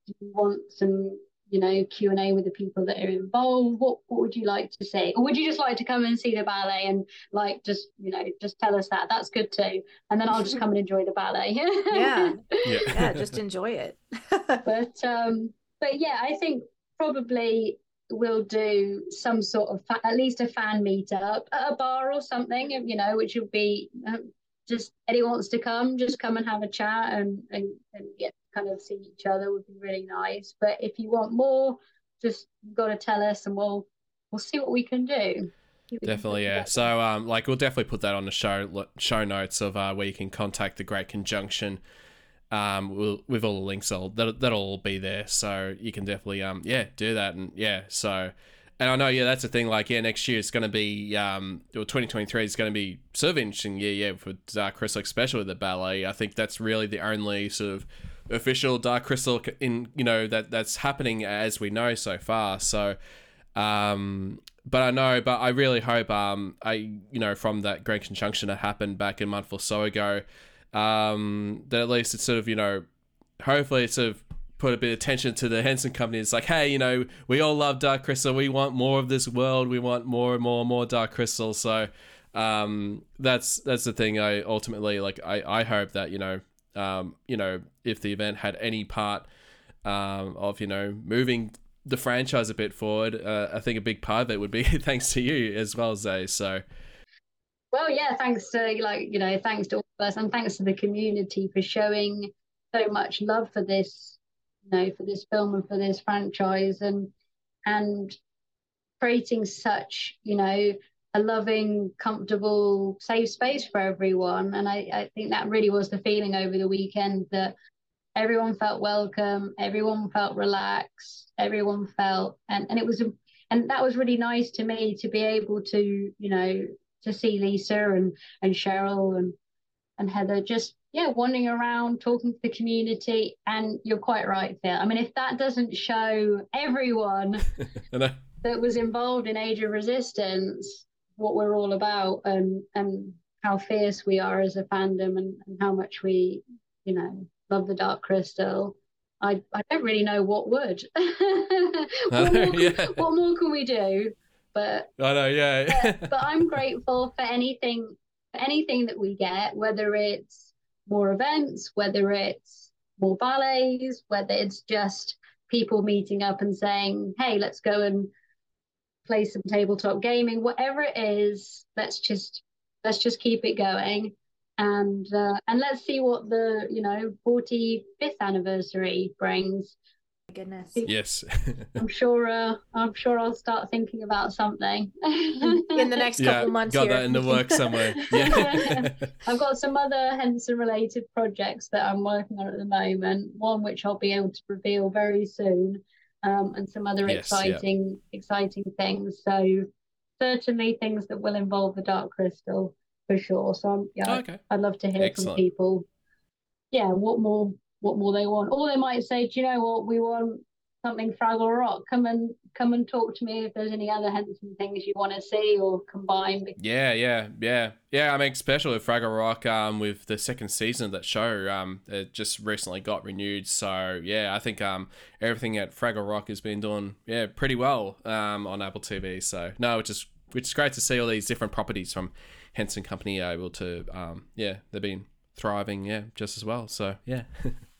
do you want some you know Q and A with the people that are involved? What what would you like to say, or would you just like to come and see the ballet and like just you know just tell us that? That's good too, and then I'll just come and enjoy the ballet. yeah. yeah, yeah, just enjoy it. but um, but yeah, I think probably we'll do some sort of fa- at least a fan meetup at a bar or something, you know, which would be um, just anyone wants to come, just come and have a chat and and, and get kind of see each other would be really nice. But if you want more, just got to tell us, and we'll we'll see what we can do. Definitely, yeah. So, um, like, we'll definitely put that on the show show notes of uh, where you can contact the Great Conjunction. Um, we'll, with all the links, all that'll, that'll all be there. So you can definitely, um, yeah, do that, and yeah. So, and I know, yeah, that's the thing. Like, yeah, next year it's going to be, um, or 2023 is going to be sort of interesting. Yeah, yeah, for Dark Crystal, especially with the ballet. I think that's really the only sort of official Dark Crystal in you know that that's happening as we know so far. So, um, but I know, but I really hope um I you know from that Great Conjunction that happened back a month or so ago, um that at least it's sort of you know hopefully it's sort of put a bit of attention to the Henson Company. It's like, hey, you know, we all love Dark Crystal. We want more of this world. We want more and more and more Dark Crystal. So um, that's that's the thing. I ultimately like. I I hope that you know, um, you know, if the event had any part um, of you know moving the franchise a bit forward, uh, I think a big part of it would be thanks to you as well, Zay. So. Well, yeah, thanks to like you know, thanks to all of us, and thanks to the community for showing so much love for this, you know, for this film and for this franchise, and and creating such, you know, a loving, comfortable, safe space for everyone. And I, I think that really was the feeling over the weekend that everyone felt welcome, everyone felt relaxed, everyone felt, and, and it was, and that was really nice to me to be able to, you know, to see Lisa and, and Cheryl and, and Heather just, yeah, wandering around, talking to the community. And you're quite right, Phil. I mean, if that doesn't show everyone that was involved in Age of Resistance, what we're all about and and how fierce we are as a fandom and, and how much we you know love the dark crystal. I i don't really know what would. What, more, yeah. what more can we do? But i know yeah. but, but i'm grateful for anything for anything that we get whether it's more events whether it's more ballets whether it's just people meeting up and saying hey let's go and play some tabletop gaming, whatever it is. Let's just let's just keep it going, and uh, and let's see what the you know 45th anniversary brings. goodness. Yes. I'm sure. Uh, I'm sure I'll start thinking about something in the next couple yeah, months. Got here. that in the works somewhere. Yeah. I've got some other Henson related projects that I'm working on at the moment. One which I'll be able to reveal very soon um, and some other yes, exciting yeah. exciting things. So certainly things that will involve the dark crystal for sure. So I'm, yeah, okay. I'd love to hear Excellent. from people. Yeah, what more? What more they want? Or they might say, do you know what we want? Something Fraggle Rock, come and come and talk to me if there's any other Henson things you want to see or combine. Yeah, yeah, yeah, yeah. I mean, especially with Fraggle Rock, um, with the second season of that show, um, it just recently got renewed. So yeah, I think um, everything at Fraggle Rock has been doing yeah pretty well um on Apple TV. So no, which is which is great to see all these different properties from Henson Company able to um yeah they've been thriving yeah just as well. So yeah.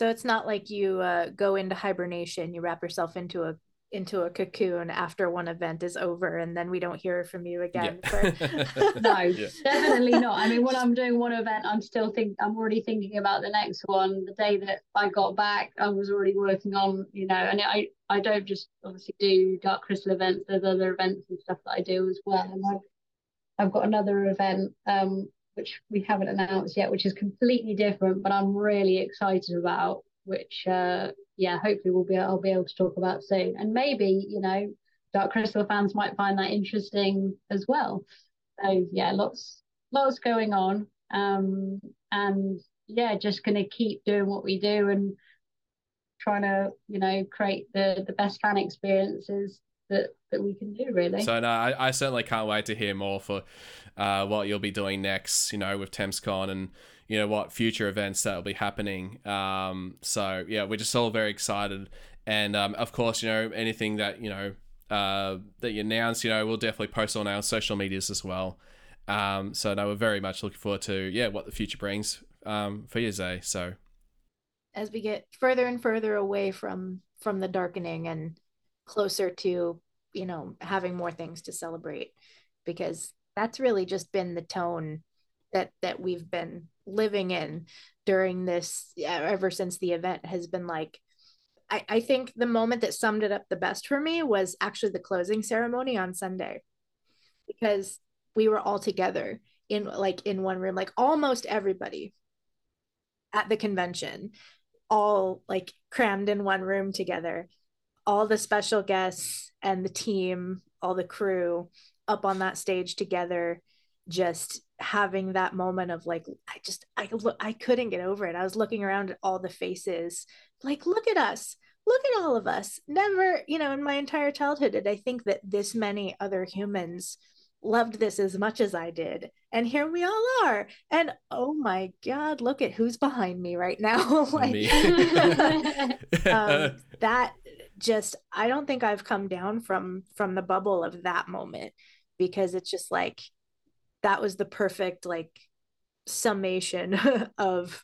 So it's not like you uh, go into hibernation, you wrap yourself into a into a cocoon after one event is over and then we don't hear from you again yeah. for... no yeah. definitely not i mean when i'm doing one event i'm still think i'm already thinking about the next one the day that i got back i was already working on you know and i i don't just obviously do dark crystal events there's other events and stuff that i do as well and i've, I've got another event um which we haven't announced yet, which is completely different, but I'm really excited about. Which, uh, yeah, hopefully we'll be I'll be able to talk about soon, and maybe you know, Dark Crystal fans might find that interesting as well. So yeah, lots lots going on, um, and yeah, just gonna keep doing what we do and trying to you know create the the best fan experiences that that we can do really. So no I, I certainly can't wait to hear more for uh, what you'll be doing next you know with TemsCon and you know what future events that will be happening. Um, so yeah we're just all very excited. And um, of course you know anything that you know uh, that you announce you know we'll definitely post on our social medias as well. Um, so no we're very much looking forward to yeah what the future brings um, for you Zay. So as we get further and further away from from the darkening and closer to you know having more things to celebrate because that's really just been the tone that that we've been living in during this ever since the event has been like I, I think the moment that summed it up the best for me was actually the closing ceremony on Sunday because we were all together in like in one room like almost everybody at the convention all like crammed in one room together all the special guests and the team, all the crew up on that stage together, just having that moment of like, I just, I look, I couldn't get over it. I was looking around at all the faces, like, look at us, look at all of us. Never, you know, in my entire childhood did I think that this many other humans loved this as much as I did. And here we all are. And oh my God, look at who's behind me right now. like um, that just I don't think I've come down from from the bubble of that moment because it's just like that was the perfect like summation of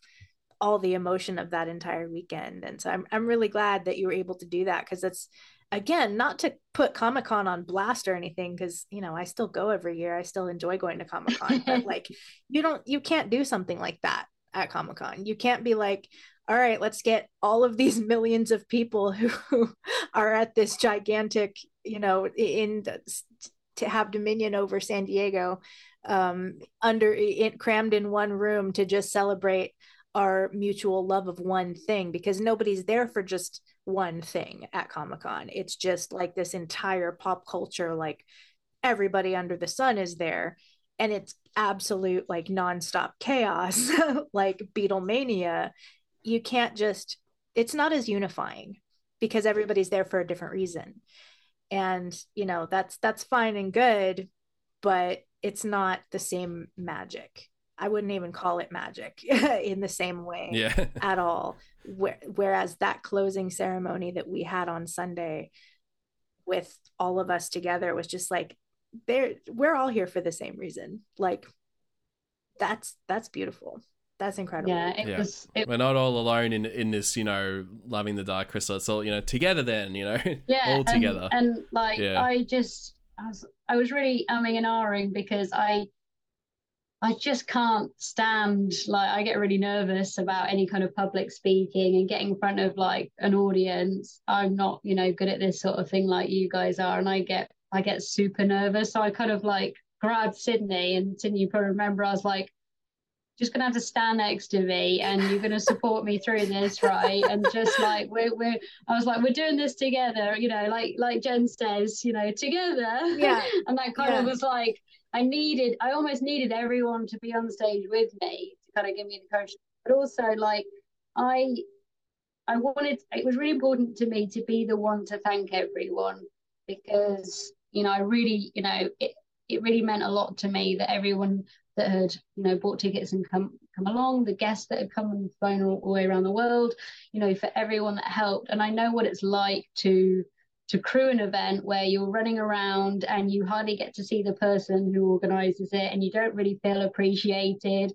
all the emotion of that entire weekend. And so I'm I'm really glad that you were able to do that because it's again not to put Comic Con on blast or anything because you know I still go every year. I still enjoy going to Comic Con, but like you don't you can't do something like that at Comic Con. You can't be like, all right, let's get all of these millions of people who are at this gigantic, you know, in to have dominion over San Diego um, under in, crammed in one room to just celebrate our mutual love of one thing because nobody's there for just one thing at Comic Con. It's just like this entire pop culture, like everybody under the sun is there. And it's absolute like nonstop chaos, like Beatlemania. You can't just, it's not as unifying because everybody's there for a different reason. And, you know, that's that's fine and good, but it's not the same magic I wouldn't even call it magic in the same way yeah. at all. Where, whereas that closing ceremony that we had on Sunday with all of us together was just like there we're all here for the same reason. Like that's that's beautiful. That's incredible. Yeah, it Yeah. was. It, We're not all alone in in this, you know, loving the Dark Crystal. It's all, you know, together then, you know, yeah, all and- together. And, like, Yeah. I just, I was, I was really umming and ahhing because I, I just can't stand. Like, I get really nervous about any kind of public speaking and getting in front of like an audience. I'm not, you know, good at this sort of thing like you guys are, and I get, I get super nervous. So I kind of like grabbed Sydney, and Sydney, you probably remember, I was like. Just gonna have to stand next to me, and you're gonna support me through this, right? And just like we're, we're, I was like, we're doing this together, you know, like like Jen says, you know, together. Yeah. and that kind of was like, I needed, I almost needed everyone to be on stage with me to kind of give me the courage, but also like, I, I wanted, it was really important to me to be the one to thank everyone because you know I really, you know, it it really meant a lot to me that everyone that had you know bought tickets and come come along, the guests that had come and flown all the way around the world, you know, for everyone that helped, and I know what it's like to to crew an event where you're running around and you hardly get to see the person who organizes it and you don't really feel appreciated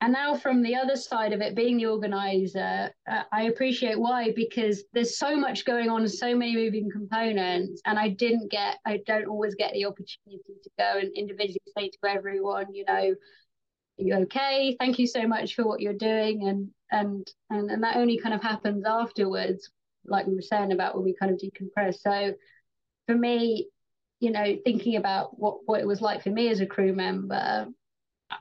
and now from the other side of it being the organizer uh, i appreciate why because there's so much going on so many moving components and i didn't get i don't always get the opportunity to go and individually say to everyone you know you okay? Thank you so much for what you're doing. And and and, and that only kind of happens afterwards like we were saying about when we kind of decompress. So for me you know thinking about what what it was like for me as a crew member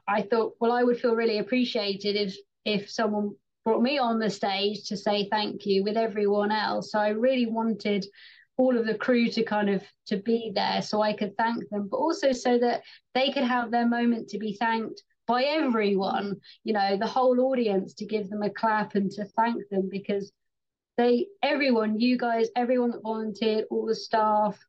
I thought, well, I would feel really appreciated if if someone brought me on the stage to say thank you with everyone else. So I really wanted all of the crew to kind of to be there so I could thank them, but also so that they could have their moment to be thanked by everyone, you know, the whole audience to give them a clap and to thank them because they everyone, you guys, everyone that volunteered, all the staff,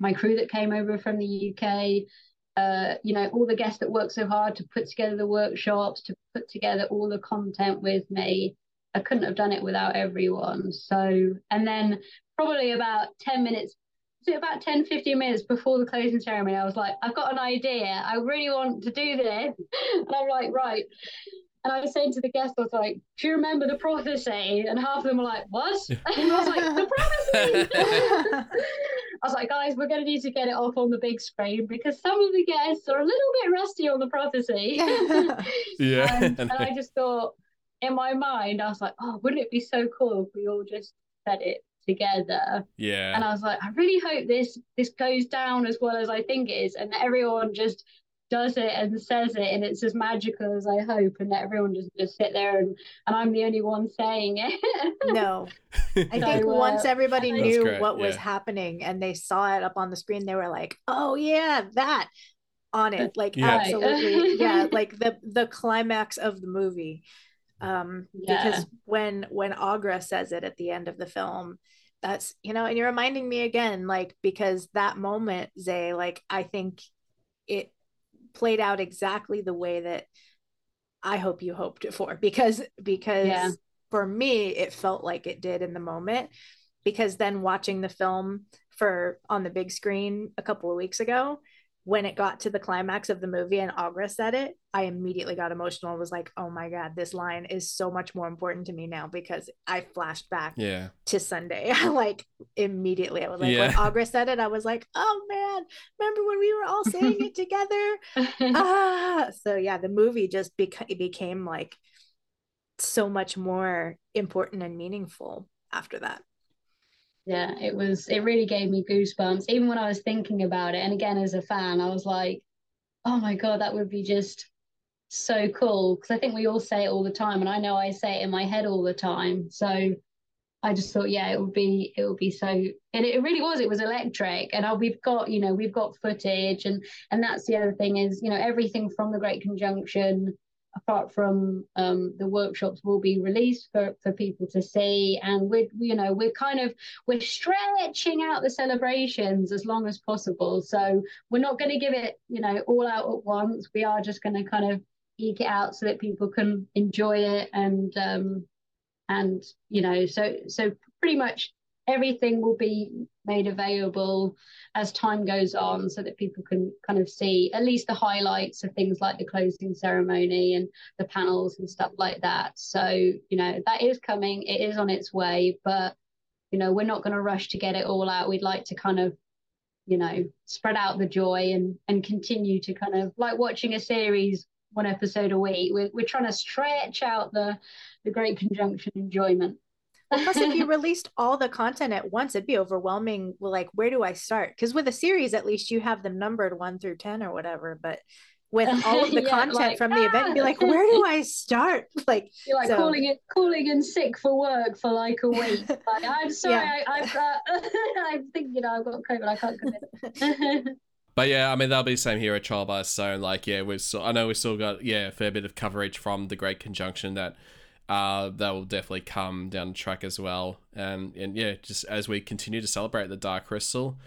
my crew that came over from the UK, uh, you know, all the guests that worked so hard to put together the workshops, to put together all the content with me. I couldn't have done it without everyone. So, and then probably about 10 minutes, was it about 10, 15 minutes before the closing ceremony, I was like, I've got an idea. I really want to do this. And I'm like, right. And I was saying to the guests, I was like, do you remember the prophecy? And half of them were like, what? And I was like, the prophecy. I was like, guys, we're going to need to get it off on the big screen because some of the guests are a little bit rusty on the prophecy. yeah. and, um, and I just thought, in my mind, I was like, oh, wouldn't it be so cool if we all just said it together? yeah. And I was like, I really hope this this goes down as well as I think it is, and that everyone just does it and says it, and it's as magical as I hope, and that everyone just just sit there and and I'm the only one saying it. no. I think So, uh, once everybody knew great, what was happening and they saw it up on the screen, they were like, "Oh yeah, that." On it, like Yeah. absolutely, yeah, like the the climax of the movie. Um, Yeah. because when when Aughra says it at the end of the film, that's you know and you're reminding me again like because that moment zay like i think it played out exactly the way that i hope you hoped it for because because Yeah. for me it felt like it did in the moment because then watching the film for on the big screen a couple of weeks ago when it got to the climax of the movie and Aughra said it, I immediately got emotional and was like, oh my God, this line is so much more important to me now because I flashed back Yeah. to Sunday. like immediately. I was like, when Yeah. Aughra said it, I was like, oh man, remember when we were all saying it together? ah, so yeah, the movie just beca- became like so much more important and meaningful after that. Yeah, it was, it really gave me goosebumps. Even when I was thinking about it, and again, as a fan, I was like, oh my God, that would be just so cool. Because I think we all say it all the time, and I know I say it in my head all the time. So I just thought, yeah, it would be, it would be so, and it really was, it was electric. And uh, we've got, you know, we've got footage, and and that's the other thing is, you know, everything from the Great Conjunction apart from um, the workshops will be released for, for people to see. And we're you know we're kind of we're stretching out the celebrations as long as possible. So we're not going to give it you know all out at once. We are just going to kind of eke it out so that people can enjoy it and um and you know so so pretty much everything will be made available as time goes on so that people can kind of see at least the highlights of things like the closing ceremony and the panels and stuff like that. So you know that is coming. It is on its way but you know we're not going to rush to get it all out. We'd like to kind of you know spread out the joy and and continue to kind of like watching a series one episode a week. We're, we're trying to stretch out the the great conjunction enjoyment Plus, if you released all the content at once, it'd be overwhelming. Like, where do I start? Because with a series, at least you have them numbered one through 10 or whatever. But with all of the Yeah, content like, from the event, be ah! like, where do I start? Like, You're like So- calling it calling in sick for work for like a week. Like, I'm sorry, Yeah. I, I've uh, I think you know I've got COVID. I can't come in. But yeah, I mean that'll be the same here at Trial by Stone. Like, yeah, we've still, I know we've still got yeah a fair bit of coverage from the Great Conjunction that uh that will definitely come down the track as well. And and yeah, just as we continue to celebrate the Dark Crystal,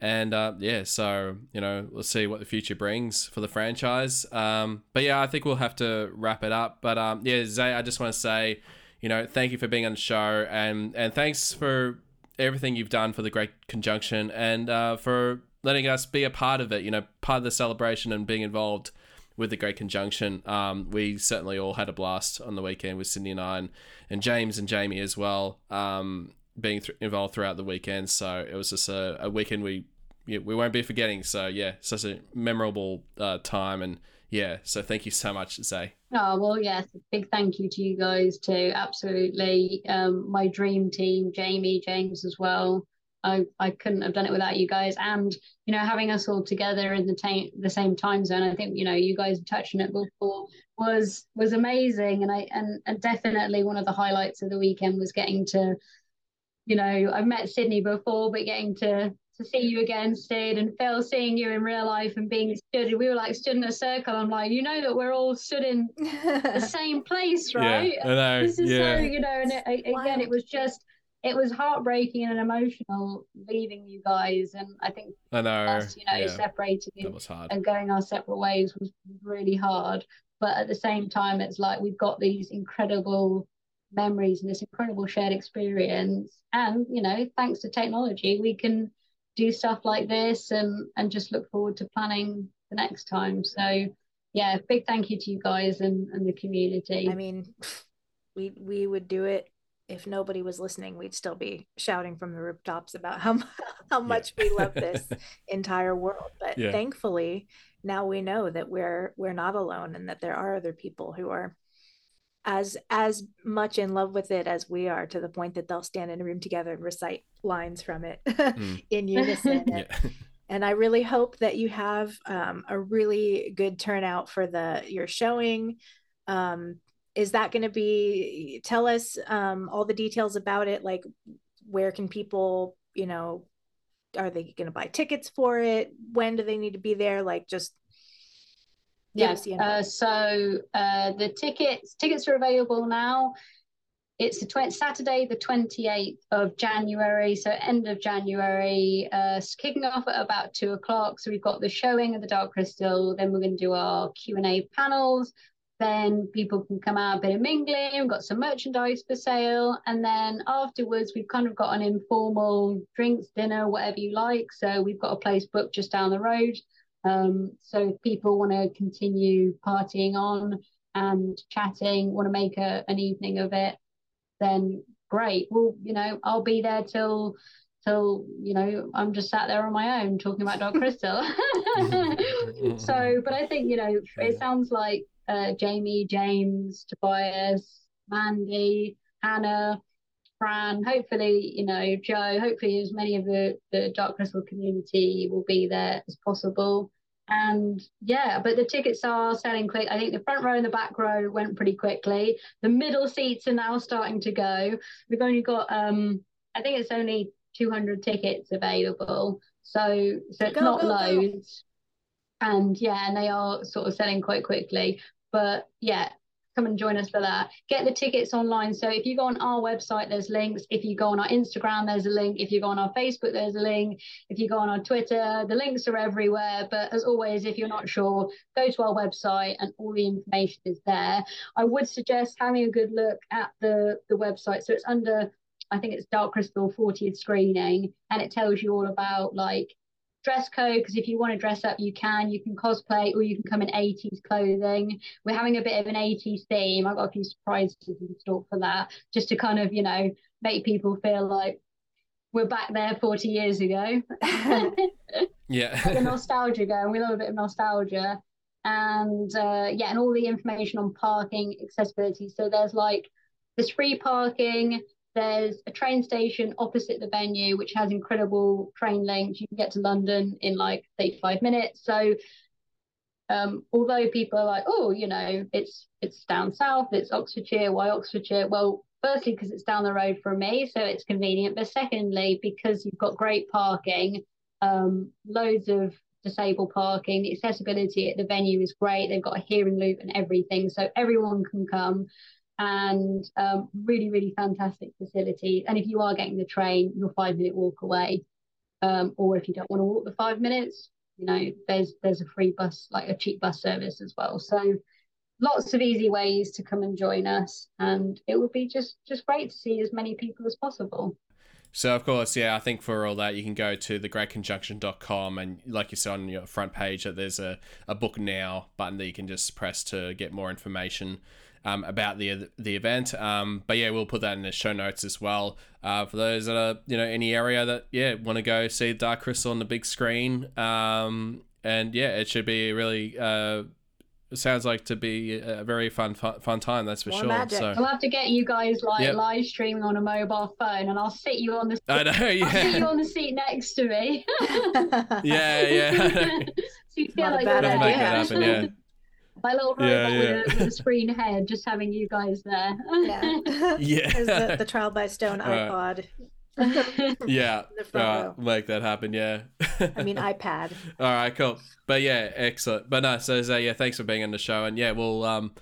and uh, yeah, so you know we'll see what the future brings for the franchise. Um, but yeah, I think we'll have to wrap it up. But um, yeah, Zay, I just want to say, you know, thank you for being on the show, and and thanks for everything you've done for the Great Conjunction, and uh, for letting us be a part of it. You know, part of the celebration and being involved with the Great Conjunction. Um, we certainly all had a blast on the weekend with Sydney and I, and, and James and Jamie as well, um, being th- involved throughout the weekend. So it was just a, a weekend we yeah, we won't be forgetting. So yeah, such a memorable uh, time, and yeah, so thank you so much, Zay. Oh well, yes, big thank you to you guys too. Absolutely, um, my dream team, Jamie, James as well. I I couldn't have done it without you guys, and you know having us all together in the ta- the same time zone. I think you know you guys touching it before was was amazing, and I and and definitely one of the highlights of the weekend was getting to, you know, I've met Sydney before, but getting to to see you again, Sid, and Phil, seeing you in real life and being stood, we were like stood in a circle. I'm like, you know that we're all stood in the same place, right? Yeah, I know. This is yeah, so, you know, and it, again, Wild. it was just, it was heartbreaking and emotional leaving you guys, and I think I know. us, you know, yeah, separating that was hard. and going our separate ways was really hard. But at the same time, it's like we've got these incredible memories and this incredible shared experience, and you know, thanks to technology, we can do stuff like this and and just look forward to planning the next time. So yeah, big thank you to you guys and, and the community. I mean, we we would do it if nobody was listening. We'd still be shouting from the rooftops about how how much we love this entire world. But Yeah. thankfully, now we know that we're we're not alone and that there are other people who are as as much in love with it as we are to the point that they'll stand in a room together and recite lines from it Mm. in unison. And- yeah. and I really hope that you have um, a really good turnout for the your showing. Um, is that going to be? Tell us um, all the details about it. Like, where can people, you know, are they going to buy tickets for it? When do they need to be there? Like, just give Yeah. us the info. Uh, so uh, the tickets tickets are available now. it's the 20, Saturday, the 28th of January, so end of January, uh, kicking off at about two o'clock. So we've got the showing of the Dark Crystal, then we're going to do our Q&A panels, then people can come out a bit of mingling, we've got some merchandise for sale, and then afterwards we've kind of got an informal drinks, dinner, whatever you like. So we've got a place booked just down the road. Um, so if people want to continue partying on and chatting, want to make a, an evening of it, then great. Well, you know, I'll be there till till you know I'm just sat there on my own talking about Dark Crystal. so, but I think you know it sounds like uh, Jamie, James, Tobias, Mandy, Hannah, Fran. Hopefully, you know Joe. Hopefully, as many of the the Dark Crystal community will be there as possible. And yeah, but the tickets are selling quick. I think the front row and the back row went pretty quickly. The middle seats are now starting to go. We've only got um I think it's only 200 tickets available. So so it's go, not go, loads. Go. And yeah, and they are sort of selling quite quickly. But yeah, come and join us for that. Get the tickets online. So if you go on our website, there's links. If you go on our Instagram, there's a link. If you go on our Facebook, there's a link. If you go on our Twitter, the links are everywhere. But as always, if you're not sure, go to our website and all the information is there. I would suggest having a good look at the, the website. So it's under I think it's Dark Crystal 40th screening, and it tells you all about like dress code because if you want to dress up you can. You can cosplay or you can come in 80s clothing. We're having a bit of an 80s theme. I've got a few surprises in store for that just to kind of you know make people feel like we're back there 40 years ago. Yeah. The nostalgia going we love a bit of nostalgia. And uh, yeah and all the information on parking accessibility. So there's like there's free parking there's a train station opposite the venue, which has incredible train links. You can get to London in like 35 minutes. So, um, although people are like, oh, you know, it's it's down south, it's Oxfordshire. Why Oxfordshire? Well, firstly, because it's down the road from me, so it's convenient. But secondly, because you've got great parking, um, loads of disabled parking. The accessibility at the venue is great. They've got a hearing loop and everything, so everyone can come and um, really, really fantastic facility. And if you are getting the train, you're five minute walk away. Um, or if you don't want to walk the five minutes, you know, there's there's a free bus, like a cheap bus service as well. So lots of easy ways to come and join us, and it would be just just great to see as many people as possible. So of course, yeah, I think for all that you can go to thegreatconjunction.com and like you said on your front page that there's a, a book now button that you can just press to get more information um, about the the event. Um, but yeah, we'll put that in the show notes as well uh, for those that are you know any area that yeah want to go see Dark Crystal on the big screen. Um, and yeah, it should be really. Uh, sounds like to be a very fun fun, fun time that's for More sure magic. so i'll have to get you guys like yep. live streaming on a mobile phone and i'll sit you on the seat, i know yeah I'll sit you on the seat next to me yeah yeah so you feel like bad idea. that happen yeah my little robot yeah, yeah. With, a, with, a, screen head, just having you guys there. yeah, yeah. The, the, trial by stone iPod. yeah, uh, make that happen. Yeah, I mean iPad. All right, cool. But yeah, excellent. But no, so, so yeah, thanks for being on the show, and yeah, we'll um,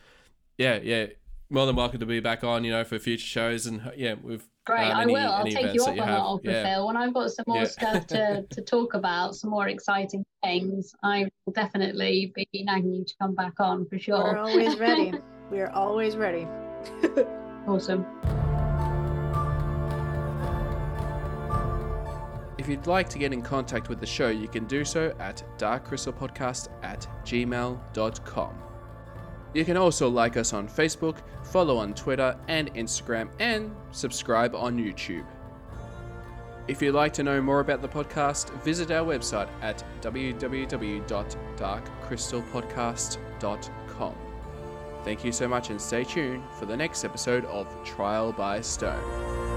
yeah, yeah, more than welcome to be back on, you know, for future shows, and yeah, we've Great, um, any, I will. I'll take you up on that offer, yeah. Phil. When I've got some more yeah. stuff to, to talk about, some more exciting things, I will definitely be nagging you to come back on for sure. We're always ready. We're always ready. awesome. If you'd like to get in contact with the show, you can do so at darkcrystalpodcast at gmail.com. You can also like us on Facebook, follow on Twitter and Instagram, and subscribe on YouTube. If you'd like to know more about the podcast, visit our website at www.darkcrystalpodcast.com. Thank you so much and stay tuned for the next episode of Trial by Stone.